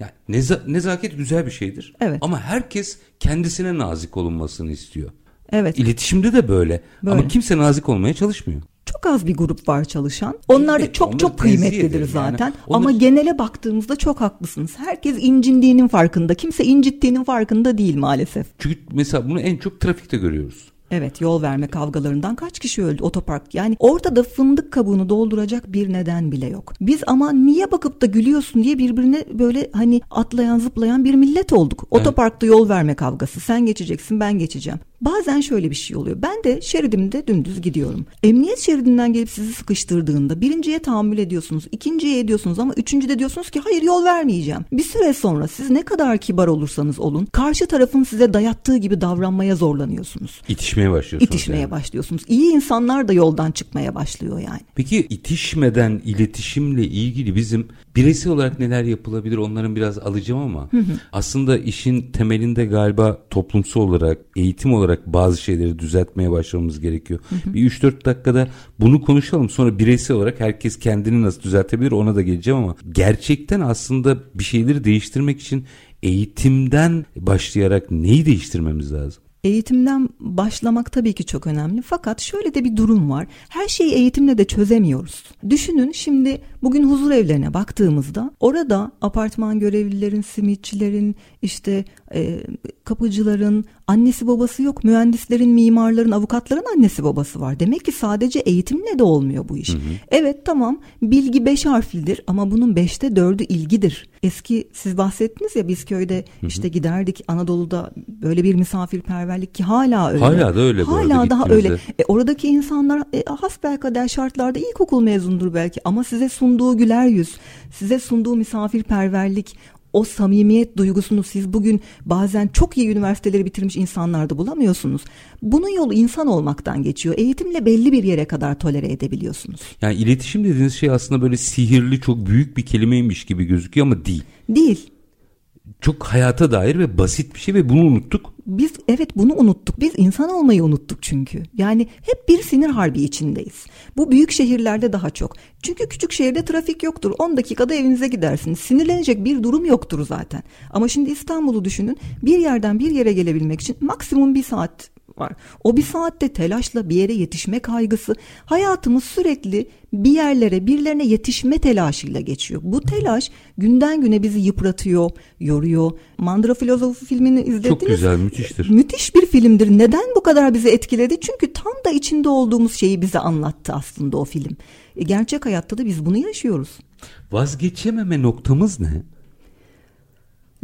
Speaker 1: yani neza- nezaket güzel bir şeydir.
Speaker 2: Evet.
Speaker 1: Ama herkes kendisine nazik olunmasını istiyor.
Speaker 2: Evet.
Speaker 1: İletişimde de böyle.
Speaker 2: Böyle.
Speaker 1: Ama kimse nazik olmaya çalışmıyor.
Speaker 2: Çok az bir grup var çalışan. Onlar da
Speaker 1: Evet,
Speaker 2: çok
Speaker 1: onları
Speaker 2: çok
Speaker 1: tenzih
Speaker 2: kıymetlidir
Speaker 1: ederim yani.
Speaker 2: zaten.
Speaker 1: Onları-
Speaker 2: Ama genele baktığımızda çok haklısınız. Herkes incindiğinin farkında. Kimse incittiğinin farkında değil maalesef.
Speaker 1: Çünkü mesela bunu en çok trafikte görüyoruz.
Speaker 2: Evet yol verme kavgalarından kaç kişi öldü otopark yani ortada fındık kabuğunu dolduracak bir neden bile yok. Biz ama niye bakıp da gülüyorsun diye birbirine böyle hani atlayan zıplayan bir millet olduk. Otoparkta yol verme kavgası sen geçeceksin ben geçeceğim. Bazen şöyle bir şey oluyor. Ben de şeridimde dümdüz gidiyorum. Emniyet şeridinden gelip sizi sıkıştırdığında birinciye tahammül ediyorsunuz, ikinciye ediyorsunuz ama üçüncüde diyorsunuz ki hayır yol vermeyeceğim. Bir süre sonra siz ne kadar kibar olursanız olun karşı tarafın size dayattığı gibi davranmaya zorlanıyorsunuz.
Speaker 1: İtişmeye başlıyorsunuz.
Speaker 2: İtişmeye
Speaker 1: yani.
Speaker 2: başlıyorsunuz. İyi insanlar da yoldan çıkmaya başlıyor yani.
Speaker 1: Peki itişmeden iletişimle ilgili bizim bireysel olarak neler yapılabilir onların biraz alacağım ama aslında işin temelinde galiba toplumsal olarak eğitim olarak bazı şeyleri düzeltmeye başlamamız gerekiyor. Bir 3-4 dakikada bunu konuşalım sonra bireysel olarak herkes kendini nasıl düzeltebilir ona da geleceğim ama gerçekten aslında bir şeyleri değiştirmek için eğitimden başlayarak neyi değiştirmemiz lazım?
Speaker 2: Eğitimden başlamak tabii ki çok önemli. Fakat şöyle de bir durum var. Her şeyi eğitimle de çözemiyoruz. Düşünün şimdi bugün huzur evlerine baktığımızda orada apartman görevlilerin, simitçilerin, işte e, kapıcıların annesi babası yok. Mühendislerin, mimarların, avukatların annesi babası var. Demek ki sadece eğitimle de olmuyor bu iş. Evet tamam bilgi beş harflidir ama bunun beşte dördü ilgidir. Eski siz bahsettiniz ya biz köyde işte giderdik Anadolu'da böyle bir misafirperverlik ki hala öyle.
Speaker 1: Hala da öyle
Speaker 2: Hala daha öyle. E, oradaki insanlar e, hasbelkader şartlarda ilkokul mezundur belki ama size sunduğu güler yüz, size sunduğu misafirperverlik, o samimiyet duygusunu siz bugün bazen çok iyi üniversiteleri bitirmiş insanlarda bulamıyorsunuz. Bunun yolu insan olmaktan geçiyor. Eğitimle belli bir yere kadar tolere edebiliyorsunuz.
Speaker 1: Yani iletişim dediğiniz şey aslında böyle sihirli çok büyük bir kelimeymiş gibi gözüküyor ama değil.
Speaker 2: Değil.
Speaker 1: Çok hayata dair ve basit bir şey ve bunu unuttuk.
Speaker 2: Biz evet bunu unuttuk. Biz insan olmayı unuttuk çünkü. Yani hep bir sinir harbi içindeyiz. Bu büyük şehirlerde daha çok. Çünkü küçük şehirde trafik yoktur. 10 dakikada evinize gidersiniz. Sinirlenecek bir durum yoktur zaten. Ama şimdi İstanbul'u düşünün. Bir yerden bir yere gelebilmek için maksimum bir saat var. O bir saatte telaşla bir yere yetişme kaygısı. Hayatımız sürekli bir yerlere birilerine yetişme telaşıyla geçiyor. Bu telaş günden güne bizi yıpratıyor, yoruyor. Mandıra Filozofu filmini izlediniz.
Speaker 1: Çok güzel, müthiştir.
Speaker 2: Müthiş bir filmdir. Neden bu kadar bizi etkiledi? Çünkü tam da içinde olduğumuz şeyi bize anlattı aslında o film. E, gerçek hayatta da biz bunu yaşıyoruz.
Speaker 1: Vazgeçememe noktamız ne?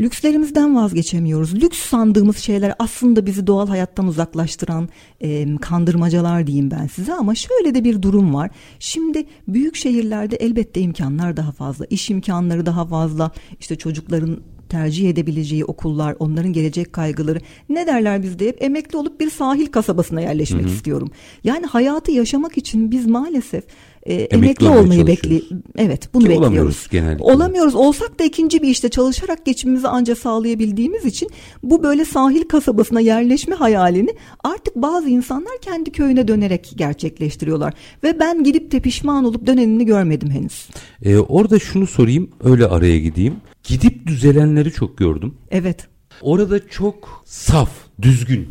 Speaker 2: Lükslerimizden vazgeçemiyoruz. Lüks sandığımız şeyler aslında bizi doğal hayattan uzaklaştıran e, kandırmacalar diyeyim ben size ama şöyle de bir durum var. Şimdi büyük şehirlerde elbette imkanlar daha fazla, iş imkanları daha fazla, işte çocukların tercih edebileceği okullar, onların gelecek kaygıları. Ne derler bizde hep emekli olup bir sahil kasabasına yerleşmek istiyorum. Yani hayatı yaşamak için biz maalesef e, emekli, olmayı bekli. Evet, bunu
Speaker 1: Ki
Speaker 2: bekliyoruz.
Speaker 1: olamıyoruz genellikle.
Speaker 2: Olamıyoruz. Olsak da ikinci bir işte çalışarak geçimimizi anca sağlayabildiğimiz için bu böyle sahil kasabasına yerleşme hayalini artık bazı insanlar kendi köyüne dönerek gerçekleştiriyorlar. Ve ben gidip de pişman olup dönenini görmedim henüz.
Speaker 1: Ee, orada şunu sorayım öyle araya gideyim. Gidip düzelenleri çok gördüm.
Speaker 2: Evet.
Speaker 1: Orada çok saf, düzgün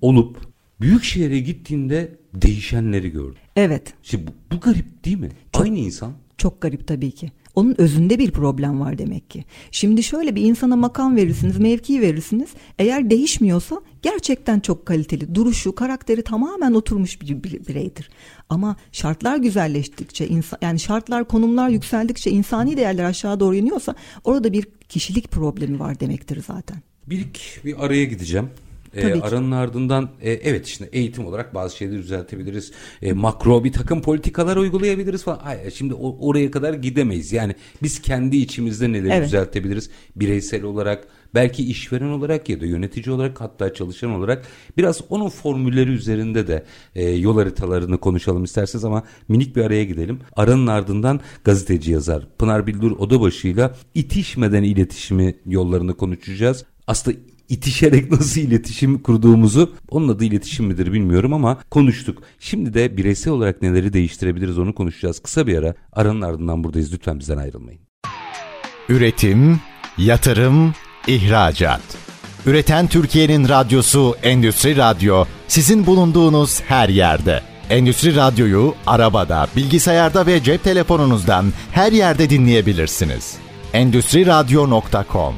Speaker 1: olup büyük şehre gittiğinde değişenleri gördüm.
Speaker 2: Evet.
Speaker 1: Şimdi bu, bu garip değil mi? Aynı insan.
Speaker 2: Çok garip tabii ki. Onun özünde bir problem var demek ki. Şimdi şöyle bir insana makam verirsiniz, mevki verirsiniz. Eğer değişmiyorsa gerçekten çok kaliteli. Duruşu, karakteri tamamen oturmuş bir bir- bireydir. Ama şartlar güzelleştikçe, insan, yani şartlar, konumlar yükseldikçe insani değerler aşağı doğru iniyorsa orada bir kişilik problemi var demektir zaten.
Speaker 1: Bir, bir araya gideceğim. E, aranın ardından e, evet işte eğitim olarak bazı şeyleri düzeltebiliriz. E, makro bir takım politikalar uygulayabiliriz falan. Hayır, şimdi o, oraya kadar gidemeyiz. Yani biz kendi içimizde neleri evet. düzeltebiliriz? Bireysel olarak belki işveren olarak ya da yönetici olarak hatta çalışan olarak biraz onun formülleri üzerinde de e, yol haritalarını konuşalım isterseniz ama minik bir araya gidelim. Aranın ardından gazeteci yazar Pınar Bildur Odabaşı'yla itişmeden iletişimi yollarını konuşacağız. Aslında itişerek nasıl iletişim kurduğumuzu onun adı iletişim midir bilmiyorum ama konuştuk. Şimdi de bireysel olarak neleri değiştirebiliriz onu konuşacağız. Kısa bir ara aranın ardından buradayız lütfen bizden ayrılmayın.
Speaker 3: Üretim, yatırım, ihracat. Üreten Türkiye'nin radyosu Endüstri Radyo sizin bulunduğunuz her yerde. Endüstri Radyo'yu arabada, bilgisayarda ve cep telefonunuzdan her yerde dinleyebilirsiniz. Endüstri Radyo.com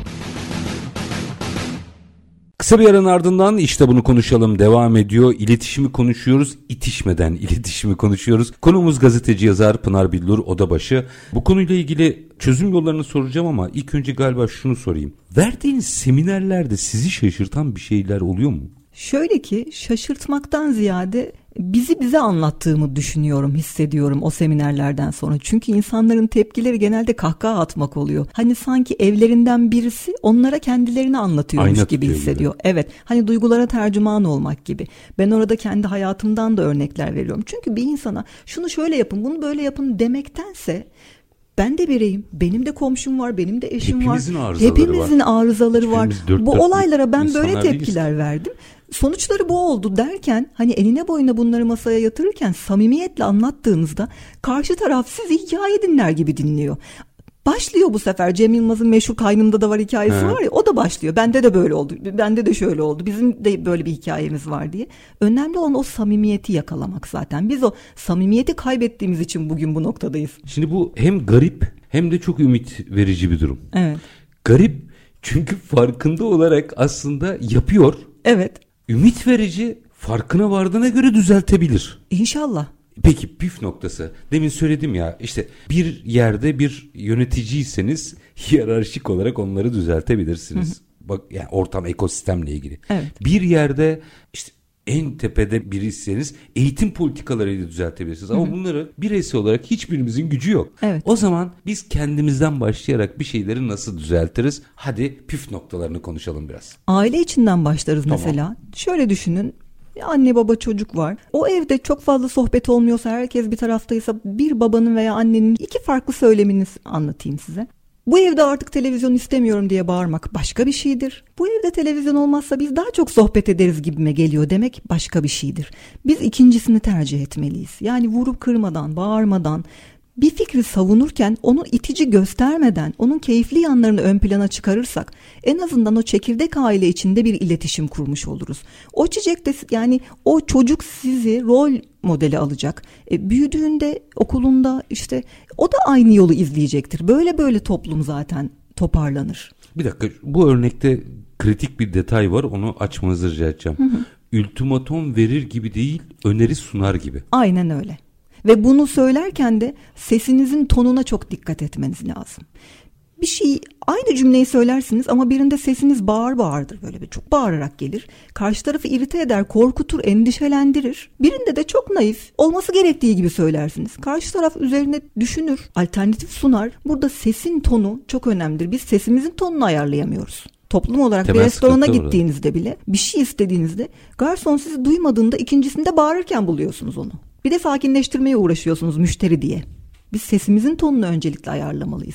Speaker 1: Kısa bir aranın ardından işte bunu konuşalım devam ediyor. İletişimi konuşuyoruz, itişmeden iletişimi konuşuyoruz. Konumuz gazeteci yazar Pınar Billur Odabaşı. Bu konuyla ilgili çözüm yollarını soracağım ama ilk önce galiba şunu sorayım. Verdiğiniz seminerlerde sizi şaşırtan bir şeyler oluyor mu?
Speaker 2: Şöyle ki şaşırtmaktan ziyade bizi bize anlattığımı düşünüyorum, hissediyorum o seminerlerden sonra. Çünkü insanların tepkileri genelde kahkaha atmak oluyor. Hani sanki evlerinden birisi onlara kendilerini anlatıyormuş Aynı gibi hissediyor. Gibi. Evet. Hani duygulara tercüman olmak gibi. Ben orada kendi hayatımdan da örnekler veriyorum. Çünkü bir insana şunu şöyle yapın, bunu böyle yapın demektense ben de bireyim. Benim de komşum var, benim de eşim
Speaker 1: Hepimizin
Speaker 2: var.
Speaker 1: Arızaları
Speaker 2: Hepimizin
Speaker 1: var.
Speaker 2: arızaları var. Bu olaylara ben böyle tepkiler değiliz. verdim. Sonuçları bu oldu derken hani eline boyuna bunları masaya yatırırken samimiyetle anlattığınızda karşı taraf sizi hikaye dinler gibi dinliyor. Başlıyor bu sefer Cem Yılmaz'ın meşhur kaynımda da var hikayesi He. var ya o da başlıyor. Bende de böyle oldu. Bende de şöyle oldu. Bizim de böyle bir hikayemiz var diye. Önemli olan o samimiyeti yakalamak zaten. Biz o samimiyeti kaybettiğimiz için bugün bu noktadayız.
Speaker 1: Şimdi bu hem garip hem de çok ümit verici bir durum.
Speaker 2: Evet.
Speaker 1: Garip çünkü farkında olarak aslında yapıyor.
Speaker 2: Evet
Speaker 1: ümit verici farkına vardığına göre düzeltebilir.
Speaker 2: İnşallah.
Speaker 1: Peki püf noktası. Demin söyledim ya işte bir yerde bir yöneticiyseniz hiyerarşik olarak onları düzeltebilirsiniz. Hı hı. Bak yani ortam ekosistemle ilgili.
Speaker 2: Evet.
Speaker 1: Bir yerde işte en tepede biriyseniz eğitim politikalarıyla düzeltebilirsiniz. Ama Hı-hı. bunları bireysel olarak hiçbirimizin gücü yok.
Speaker 2: Evet.
Speaker 1: O zaman biz kendimizden başlayarak bir şeyleri nasıl düzeltiriz? Hadi püf noktalarını konuşalım biraz.
Speaker 2: Aile içinden başlarız tamam. mesela. Şöyle düşünün anne baba çocuk var. O evde çok fazla sohbet olmuyorsa herkes bir taraftaysa bir babanın veya annenin iki farklı söylemini anlatayım size. Bu evde artık televizyon istemiyorum diye bağırmak başka bir şeydir. Bu evde televizyon olmazsa biz daha çok sohbet ederiz gibime geliyor demek başka bir şeydir. Biz ikincisini tercih etmeliyiz. Yani vurup kırmadan, bağırmadan, bir fikri savunurken onu itici göstermeden onun keyifli yanlarını ön plana çıkarırsak en azından o çekirdek aile içinde bir iletişim kurmuş oluruz. O çiçekte yani o çocuk sizi rol modeli alacak. E, büyüdüğünde okulunda işte o da aynı yolu izleyecektir. Böyle böyle toplum zaten toparlanır.
Speaker 1: Bir dakika bu örnekte kritik bir detay var onu açmanızı rica edeceğim. Hı hı. Ultimatom verir gibi değil öneri sunar gibi.
Speaker 2: Aynen öyle. Ve bunu söylerken de sesinizin tonuna çok dikkat etmeniz lazım. Bir şey aynı cümleyi söylersiniz ama birinde sesiniz bağır bağırdır böyle bir çok bağırarak gelir. Karşı tarafı irite eder, korkutur, endişelendirir. Birinde de çok naif, olması gerektiği gibi söylersiniz. Karşı taraf üzerine düşünür, alternatif sunar. Burada sesin tonu çok önemlidir. Biz sesimizin tonunu ayarlayamıyoruz toplum olarak Temel bir restorana gittiğinizde bile bir şey istediğinizde garson sizi duymadığında ikincisinde bağırırken buluyorsunuz onu. Bir de sakinleştirmeye uğraşıyorsunuz müşteri diye. Biz sesimizin tonunu öncelikle ayarlamalıyız.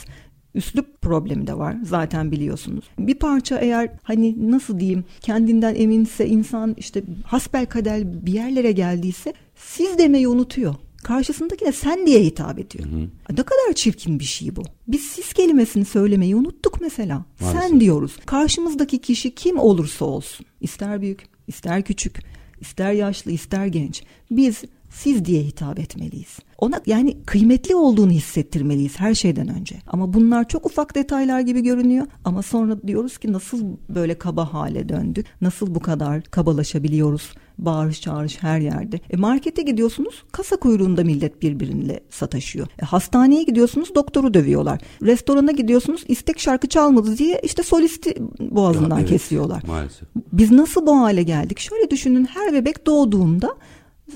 Speaker 2: Üslup problemi de var zaten biliyorsunuz. Bir parça eğer hani nasıl diyeyim kendinden eminse insan işte hasbel kader bir yerlere geldiyse siz demeyi unutuyor. Karşısındakine sen diye hitap ediyor. Hı hı. Ne kadar çirkin bir şey bu. Biz siz kelimesini söylemeyi unuttuk mesela. Maalesef. Sen diyoruz. Karşımızdaki kişi kim olursa olsun. ister büyük, ister küçük, ister yaşlı, ister genç. Biz siz diye hitap etmeliyiz. Ona yani kıymetli olduğunu hissettirmeliyiz her şeyden önce. Ama bunlar çok ufak detaylar gibi görünüyor. Ama sonra diyoruz ki nasıl böyle kaba hale döndük? Nasıl bu kadar kabalaşabiliyoruz? Bağırış çağırış her yerde. E markete gidiyorsunuz kasa kuyruğunda millet birbiriyle sataşıyor. E hastaneye gidiyorsunuz doktoru dövüyorlar. Restorana gidiyorsunuz istek şarkı çalmadı diye işte solisti boğazından
Speaker 1: evet,
Speaker 2: kesiyorlar.
Speaker 1: Maalesef.
Speaker 2: Biz nasıl bu hale geldik? Şöyle düşünün her bebek doğduğunda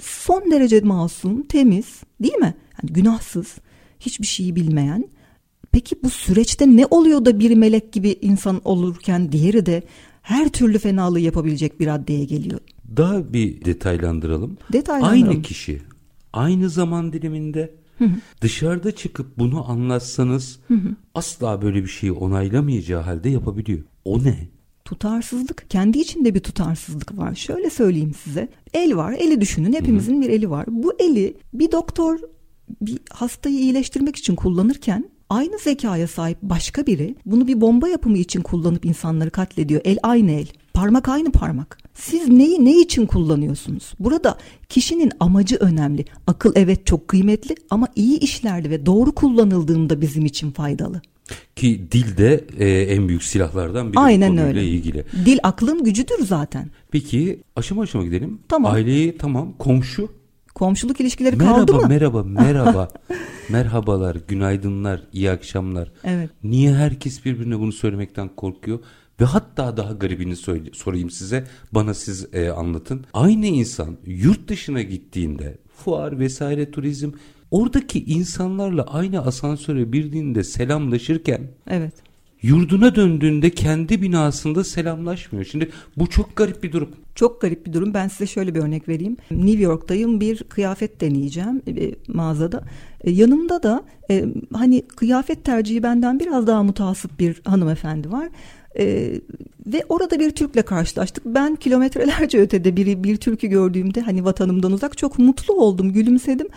Speaker 2: son derece masum, temiz değil mi? Yani günahsız, hiçbir şeyi bilmeyen. Peki bu süreçte ne oluyor da bir melek gibi insan olurken diğeri de her türlü fenalığı yapabilecek bir raddeye geliyor?
Speaker 1: Daha bir detaylandıralım.
Speaker 2: Detaylandıralım.
Speaker 1: Aynı kişi aynı zaman diliminde dışarıda çıkıp bunu anlatsanız asla böyle bir şeyi onaylamayacağı halde yapabiliyor. O ne?
Speaker 2: Tutarsızlık kendi içinde bir tutarsızlık var. Şöyle söyleyeyim size. El var. Eli düşünün. Hepimizin bir eli var. Bu eli bir doktor bir hastayı iyileştirmek için kullanırken aynı zekaya sahip başka biri bunu bir bomba yapımı için kullanıp insanları katlediyor. El aynı el. Parmak aynı parmak. Siz neyi ne için kullanıyorsunuz? Burada kişinin amacı önemli. Akıl evet çok kıymetli ama iyi işlerde ve doğru kullanıldığında bizim için faydalı.
Speaker 1: Ki dil de e, en büyük silahlardan biri
Speaker 2: Aynen
Speaker 1: konuyla
Speaker 2: öyle.
Speaker 1: ilgili.
Speaker 2: Dil aklın gücüdür zaten.
Speaker 1: Peki aşama aşama gidelim.
Speaker 2: Tamam.
Speaker 1: Aileyi tamam komşu.
Speaker 2: Komşuluk ilişkileri kaldı
Speaker 1: Merhaba
Speaker 2: mı?
Speaker 1: merhaba merhaba. Merhabalar, günaydınlar, iyi akşamlar.
Speaker 2: Evet.
Speaker 1: Niye herkes birbirine bunu söylemekten korkuyor? Ve hatta daha garibini söyle, sorayım size. Bana siz e, anlatın. Aynı insan yurt dışına gittiğinde fuar vesaire turizm oradaki insanlarla aynı asansöre bindiğinde selamlaşırken
Speaker 2: Evet.
Speaker 1: yurduna döndüğünde kendi binasında selamlaşmıyor. Şimdi bu çok garip bir durum.
Speaker 2: Çok garip bir durum. Ben size şöyle bir örnek vereyim. New York'tayım bir kıyafet deneyeceğim e, mağazada. E, yanımda da e, hani kıyafet tercihi benden biraz daha mutasip bir hanımefendi var. E, ve orada bir Türk'le karşılaştık. Ben kilometrelerce ötede biri bir Türk'ü gördüğümde hani vatanımdan uzak çok mutlu oldum, gülümsedim.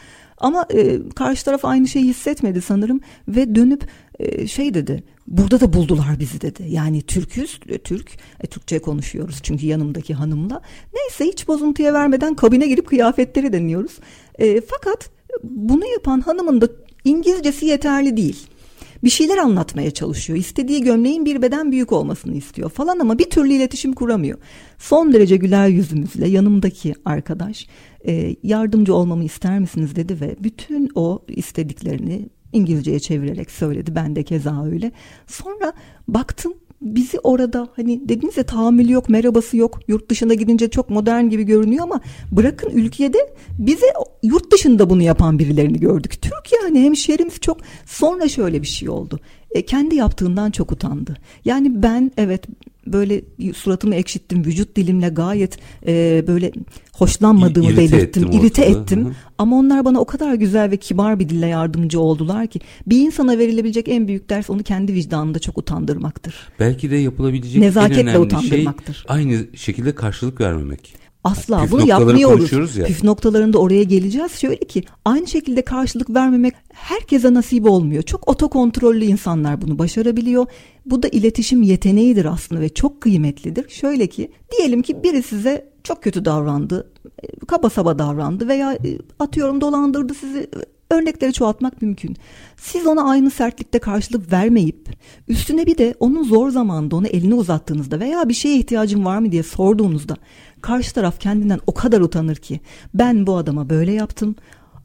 Speaker 2: Ama e, karşı taraf aynı şeyi hissetmedi sanırım ve dönüp e, şey dedi. Burada da buldular bizi dedi. Yani Türküz, e, Türk, e, Türkçe konuşuyoruz çünkü yanımdaki hanımla. Neyse hiç bozuntuya vermeden kabine girip kıyafetleri deniyoruz. E, fakat bunu yapan hanımın da İngilizcesi yeterli değil. Bir şeyler anlatmaya çalışıyor. İstediği gömleğin bir beden büyük olmasını istiyor falan ama bir türlü iletişim kuramıyor. Son derece güler yüzümüzle yanımdaki arkadaş e, yardımcı olmamı ister misiniz dedi ve bütün o istediklerini İngilizceye çevirerek söyledi. Ben de keza öyle. Sonra baktım bizi orada hani dediniz ya tahammülü yok, merhabası yok. Yurt dışına gidince çok modern gibi görünüyor ama bırakın ülkede bize yurt dışında bunu yapan birilerini gördük. Türk yani hemşerimiz çok sonra şöyle bir şey oldu. E, kendi yaptığından çok utandı. Yani ben evet böyle suratımı ekşittim vücut dilimle gayet e, böyle hoşlanmadığımı
Speaker 1: İrite
Speaker 2: belirttim
Speaker 1: ettim
Speaker 2: irite
Speaker 1: ortalığı.
Speaker 2: ettim
Speaker 1: Hı
Speaker 2: ama onlar bana o kadar güzel ve kibar bir dille yardımcı oldular ki bir insana verilebilecek en büyük ders onu kendi vicdanında çok utandırmaktır.
Speaker 1: Belki de yapılabilecek
Speaker 2: Nezaketle
Speaker 1: en önemli şey aynı şekilde karşılık vermemek.
Speaker 2: Asla
Speaker 1: Püf
Speaker 2: bunu yapmıyoruz.
Speaker 1: ya.
Speaker 2: Püf noktalarında oraya geleceğiz. Şöyle ki aynı şekilde karşılık vermemek herkese nasip olmuyor. Çok otokontrollü insanlar bunu başarabiliyor. Bu da iletişim yeteneğidir aslında ve çok kıymetlidir. Şöyle ki diyelim ki biri size çok kötü davrandı, kaba saba davrandı veya e, atıyorum dolandırdı sizi. Örnekleri çoğaltmak mümkün. Siz ona aynı sertlikte karşılık vermeyip üstüne bir de onun zor zamanda ona elini uzattığınızda veya bir şeye ihtiyacın var mı diye sorduğunuzda karşı taraf kendinden o kadar utanır ki ben bu adama böyle yaptım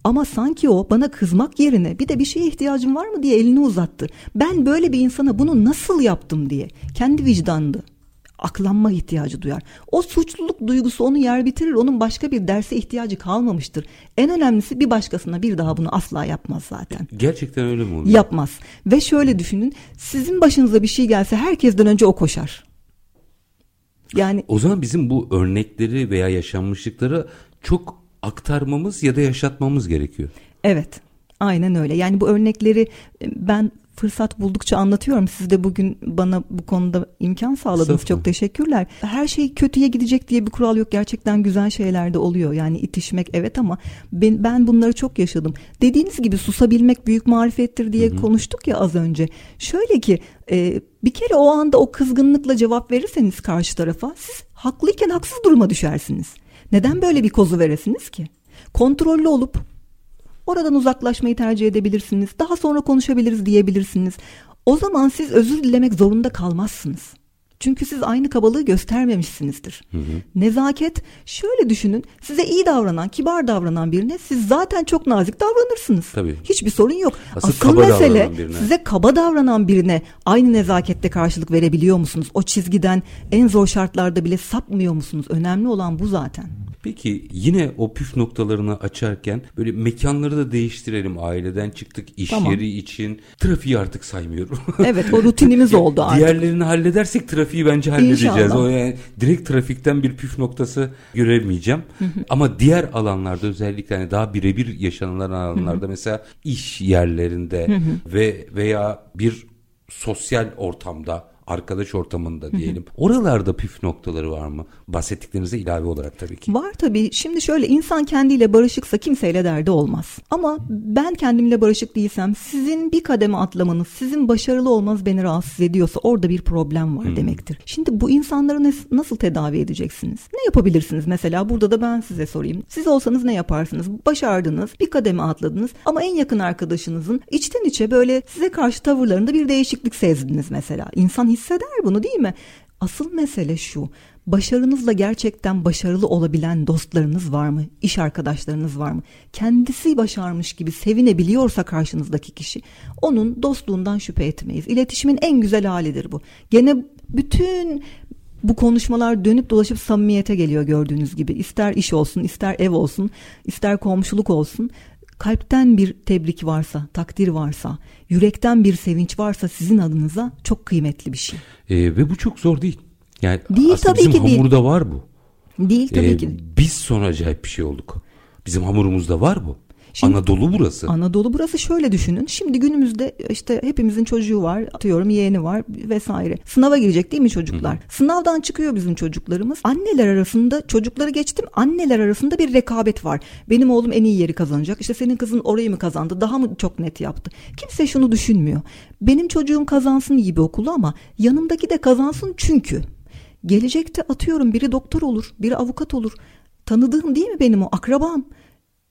Speaker 2: ama sanki o bana kızmak yerine bir de bir şeye ihtiyacın var mı diye elini uzattı. Ben böyle bir insana bunu nasıl yaptım diye kendi vicdanında aklanma ihtiyacı duyar. O suçluluk duygusu onu yer bitirir. Onun başka bir derse ihtiyacı kalmamıştır. En önemlisi bir başkasına bir daha bunu asla yapmaz zaten.
Speaker 1: Gerçekten öyle mi oluyor?
Speaker 2: Yapmaz. Ve şöyle düşünün. Sizin başınıza bir şey gelse herkesten önce o koşar. Yani
Speaker 1: O zaman bizim bu örnekleri veya yaşanmışlıkları çok aktarmamız ya da yaşatmamız gerekiyor.
Speaker 2: Evet. Aynen öyle. Yani bu örnekleri e, ben fırsat buldukça anlatıyorum. Siz de bugün bana bu konuda imkan sağladınız.
Speaker 1: Estağfurullah.
Speaker 2: Çok teşekkürler. Her şey kötüye gidecek diye bir kural yok. Gerçekten güzel şeyler de oluyor. Yani itişmek evet ama ben, ben bunları çok yaşadım. Dediğiniz gibi susabilmek büyük marifettir diye konuştuk ya az önce. Şöyle ki e, bir kere o anda o kızgınlıkla cevap verirseniz karşı tarafa siz haklıyken haksız duruma düşersiniz. Neden böyle bir kozu veresiniz ki? Kontrollü olup Oradan uzaklaşmayı tercih edebilirsiniz. Daha sonra konuşabiliriz diyebilirsiniz. O zaman siz özür dilemek zorunda kalmazsınız. Çünkü siz aynı kabalığı göstermemişsinizdir. Hı hı. Nezaket şöyle düşünün. Size iyi davranan, kibar davranan birine siz zaten çok nazik davranırsınız.
Speaker 1: Tabii.
Speaker 2: Hiçbir sorun yok. Asıl, Asıl mesele size kaba davranan birine aynı nezakette karşılık verebiliyor musunuz? O çizgiden en zor şartlarda bile sapmıyor musunuz? Önemli olan bu zaten.
Speaker 1: Peki yine o püf noktalarını açarken böyle mekanları da değiştirelim. Aileden çıktık iş tamam. yeri için. Trafiği artık saymıyorum.
Speaker 2: Evet o rutinimiz oldu artık.
Speaker 1: Diğerlerini halledersek trafiği bence halledeceğiz. İnşallah. O yani direkt trafikten bir püf noktası göremeyeceğim. Ama diğer alanlarda özellikle hani daha birebir yaşanılan alanlarda mesela iş yerlerinde ve veya bir sosyal ortamda arkadaş ortamında diyelim. Oralarda püf noktaları var mı? Bahsettiklerinize ilave olarak tabii ki.
Speaker 2: Var tabii. Şimdi şöyle insan kendiyle barışıksa kimseyle derdi olmaz. Ama ben kendimle barışık değilsem sizin bir kademe atlamanız, sizin başarılı olmanız beni rahatsız ediyorsa orada bir problem var hmm. demektir. Şimdi bu insanları nasıl tedavi edeceksiniz? Ne yapabilirsiniz mesela? Burada da ben size sorayım. Siz olsanız ne yaparsınız? Başardınız, bir kademe atladınız ama en yakın arkadaşınızın içten içe böyle size karşı tavırlarında bir değişiklik sezdiniz mesela. İnsan hisseder bunu değil mi? Asıl mesele şu. Başarınızla gerçekten başarılı olabilen dostlarınız var mı? İş arkadaşlarınız var mı? Kendisi başarmış gibi sevinebiliyorsa karşınızdaki kişi onun dostluğundan şüphe etmeyiz. İletişimin en güzel halidir bu. Gene bütün bu konuşmalar dönüp dolaşıp samimiyete geliyor gördüğünüz gibi. İster iş olsun, ister ev olsun, ister komşuluk olsun kalpten bir tebrik varsa, takdir varsa, yürekten bir sevinç varsa sizin adınıza çok kıymetli bir şey.
Speaker 1: E, ve bu çok zor değil. Yani değil aslında tabii bizim ki hamurda değil. var bu.
Speaker 2: Değil tabii e, ki.
Speaker 1: Biz sonra acayip bir şey olduk. Bizim hamurumuzda var bu. Şimdi, Anadolu burası.
Speaker 2: Anadolu burası şöyle düşünün. Şimdi günümüzde işte hepimizin çocuğu var, atıyorum yeğeni var vesaire. Sınava girecek değil mi çocuklar? Hı. Sınavdan çıkıyor bizim çocuklarımız. Anneler arasında çocukları geçtim. Anneler arasında bir rekabet var. Benim oğlum en iyi yeri kazanacak. İşte senin kızın orayı mı kazandı? Daha mı çok net yaptı? Kimse şunu düşünmüyor. Benim çocuğum kazansın iyi bir okulu ama yanımdaki de kazansın çünkü. Gelecekte atıyorum biri doktor olur, biri avukat olur. Tanıdığım değil mi benim o akrabam?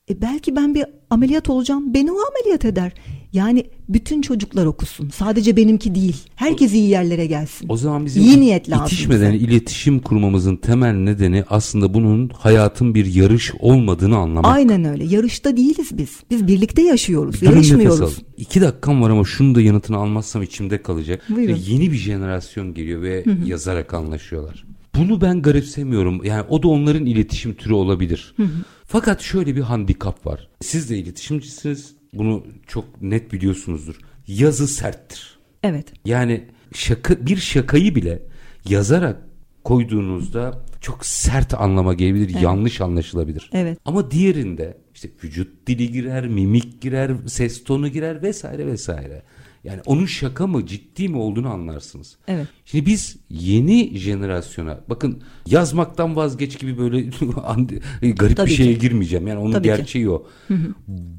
Speaker 2: E belki ben bir ameliyat olacağım. Beni o ameliyat eder. Yani bütün çocuklar okusun. Sadece benimki değil. Herkes iyi yerlere gelsin.
Speaker 1: O zaman bizim iyi niyet lazım. İtişmeden bize. iletişim kurmamızın temel nedeni aslında bunun hayatın bir yarış olmadığını anlamak.
Speaker 2: Aynen öyle. Yarışta değiliz biz. Biz birlikte yaşıyoruz. Durun Yarışmıyoruz.
Speaker 1: İki dakikam var ama şunu da yanıtını almazsam içimde kalacak. Buyurun. Yeni bir jenerasyon geliyor ve Hı-hı. yazarak anlaşıyorlar. Bunu ben garipsemiyorum. Yani o da onların iletişim türü olabilir. Hı hı. Fakat şöyle bir handikap var. Siz de iletişimcisiniz. Bunu çok net biliyorsunuzdur. Yazı serttir.
Speaker 2: Evet.
Speaker 1: Yani şaka bir şakayı bile yazarak koyduğunuzda çok sert anlama gelebilir, evet. yanlış anlaşılabilir.
Speaker 2: Evet.
Speaker 1: Ama diğerinde işte vücut dili girer, mimik girer, ses tonu girer vesaire vesaire. Yani onun şaka mı ciddi mi olduğunu anlarsınız.
Speaker 2: Evet.
Speaker 1: Şimdi biz yeni jenerasyona bakın yazmaktan vazgeç gibi böyle garip Tabii bir şeye ki. girmeyeceğim. Yani onun Tabii gerçeği ki. o.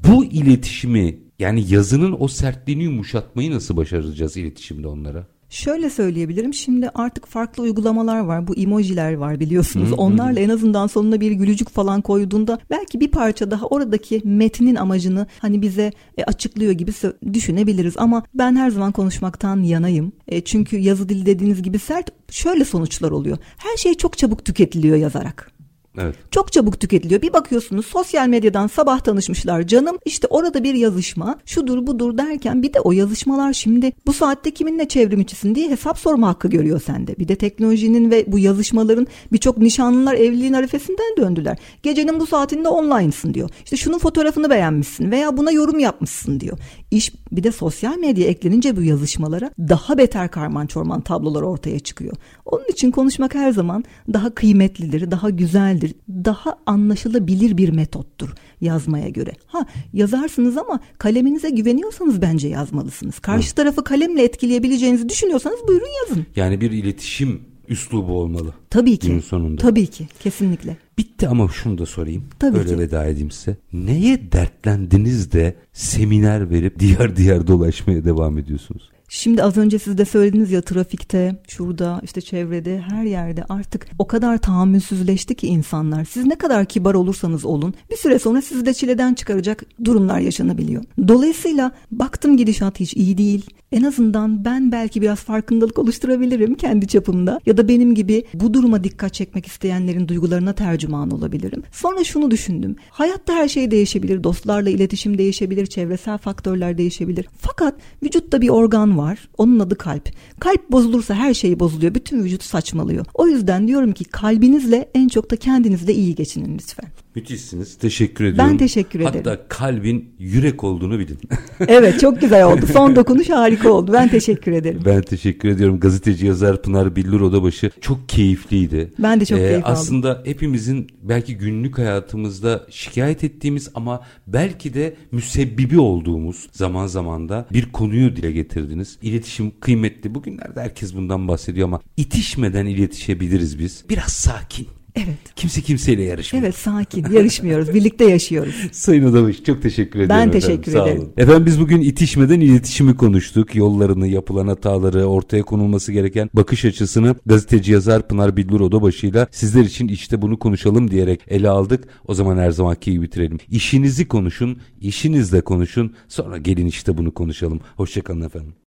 Speaker 1: Bu iletişimi yani yazının o sertliğini yumuşatmayı nasıl başaracağız iletişimde onlara?
Speaker 2: Şöyle söyleyebilirim. Şimdi artık farklı uygulamalar var. Bu emojiler var biliyorsunuz. Hı, Onlarla hı. en azından sonuna bir gülücük falan koyduğunda belki bir parça daha oradaki metnin amacını hani bize e, açıklıyor gibi düşünebiliriz. Ama ben her zaman konuşmaktan yanayım. E, çünkü yazı dili dediğiniz gibi sert şöyle sonuçlar oluyor. Her şey çok çabuk tüketiliyor yazarak.
Speaker 1: Evet.
Speaker 2: Çok çabuk tüketiliyor. Bir bakıyorsunuz sosyal medyadan sabah tanışmışlar canım. İşte orada bir yazışma şudur budur derken bir de o yazışmalar şimdi bu saatte kiminle çevrim içisin diye hesap sorma hakkı görüyor sende. Bir de teknolojinin ve bu yazışmaların birçok nişanlılar evliliğin arifesinden döndüler. Gecenin bu saatinde online'sın diyor. İşte şunun fotoğrafını beğenmişsin veya buna yorum yapmışsın diyor. İş bir de sosyal medya eklenince bu yazışmalara daha beter karman çorman tablolar ortaya çıkıyor. Onun için konuşmak her zaman daha kıymetlidir, daha güzeldir, daha anlaşılabilir bir metottur yazmaya göre. Ha yazarsınız ama kaleminize güveniyorsanız bence yazmalısınız. Karşı tarafı kalemle etkileyebileceğinizi düşünüyorsanız buyurun yazın.
Speaker 1: Yani bir iletişim üslubu olmalı.
Speaker 2: Tabii ki. Günün sonunda. Tabii ki. Kesinlikle.
Speaker 1: Bitti ama şunu da sorayım.
Speaker 2: Tabii
Speaker 1: Öyle
Speaker 2: ki.
Speaker 1: veda edeyim size. Neye dertlendiniz de seminer verip diğer diğer dolaşmaya devam ediyorsunuz?
Speaker 2: Şimdi az önce siz de söylediniz ya trafikte, şurada, işte çevrede, her yerde artık o kadar tahammülsüzleşti ki insanlar. Siz ne kadar kibar olursanız olun bir süre sonra sizi de çileden çıkaracak durumlar yaşanabiliyor. Dolayısıyla baktım gidişat hiç iyi değil. en azından ben belki biraz farkındalık oluşturabilirim kendi çapımda ya da benim gibi bu duruma dikkat çekmek isteyenlerin duygularına tercüman olabilirim. Sonra şunu düşündüm. Hayatta her şey değişebilir. Dostlarla iletişim değişebilir, çevresel faktörler değişebilir. Fakat vücutta bir organ var. Onun adı kalp. Kalp bozulursa her şey bozuluyor. Bütün vücut saçmalıyor. O yüzden diyorum ki kalbinizle en çok da kendinizle iyi geçinin lütfen.
Speaker 1: Müthişsiniz. Teşekkür ediyorum.
Speaker 2: Ben teşekkür ederim.
Speaker 1: Hatta kalbin yürek olduğunu bilin.
Speaker 2: evet çok güzel oldu. Son dokunuş harika oldu. Ben teşekkür ederim.
Speaker 1: Ben teşekkür ediyorum. Gazeteci yazar Pınar Billur Odabaşı çok keyifliydi.
Speaker 2: Ben de çok ee, keyif
Speaker 1: aldım. Aslında hepimizin belki günlük hayatımızda şikayet ettiğimiz ama belki de müsebbibi olduğumuz zaman zaman da bir konuyu dile getirdiniz. İletişim kıymetli. Bugünlerde herkes bundan bahsediyor ama itişmeden iletişebiliriz biz. Biraz sakin
Speaker 2: Evet.
Speaker 1: Kimse kimseyle yarışmıyor.
Speaker 2: Evet sakin yarışmıyoruz. birlikte yaşıyoruz.
Speaker 1: Sayın Odamış çok teşekkür ederim.
Speaker 2: Ben teşekkür
Speaker 1: efendim.
Speaker 2: ederim.
Speaker 1: Sağ olun. Efendim biz bugün itişmeden iletişimi konuştuk. Yollarını, yapılan hataları, ortaya konulması gereken bakış açısını gazeteci yazar Pınar Billur Odabaşı'yla sizler için işte bunu konuşalım diyerek ele aldık. O zaman her zamanki gibi bitirelim. İşinizi konuşun, işinizle konuşun. Sonra gelin işte bunu konuşalım. Hoşçakalın efendim.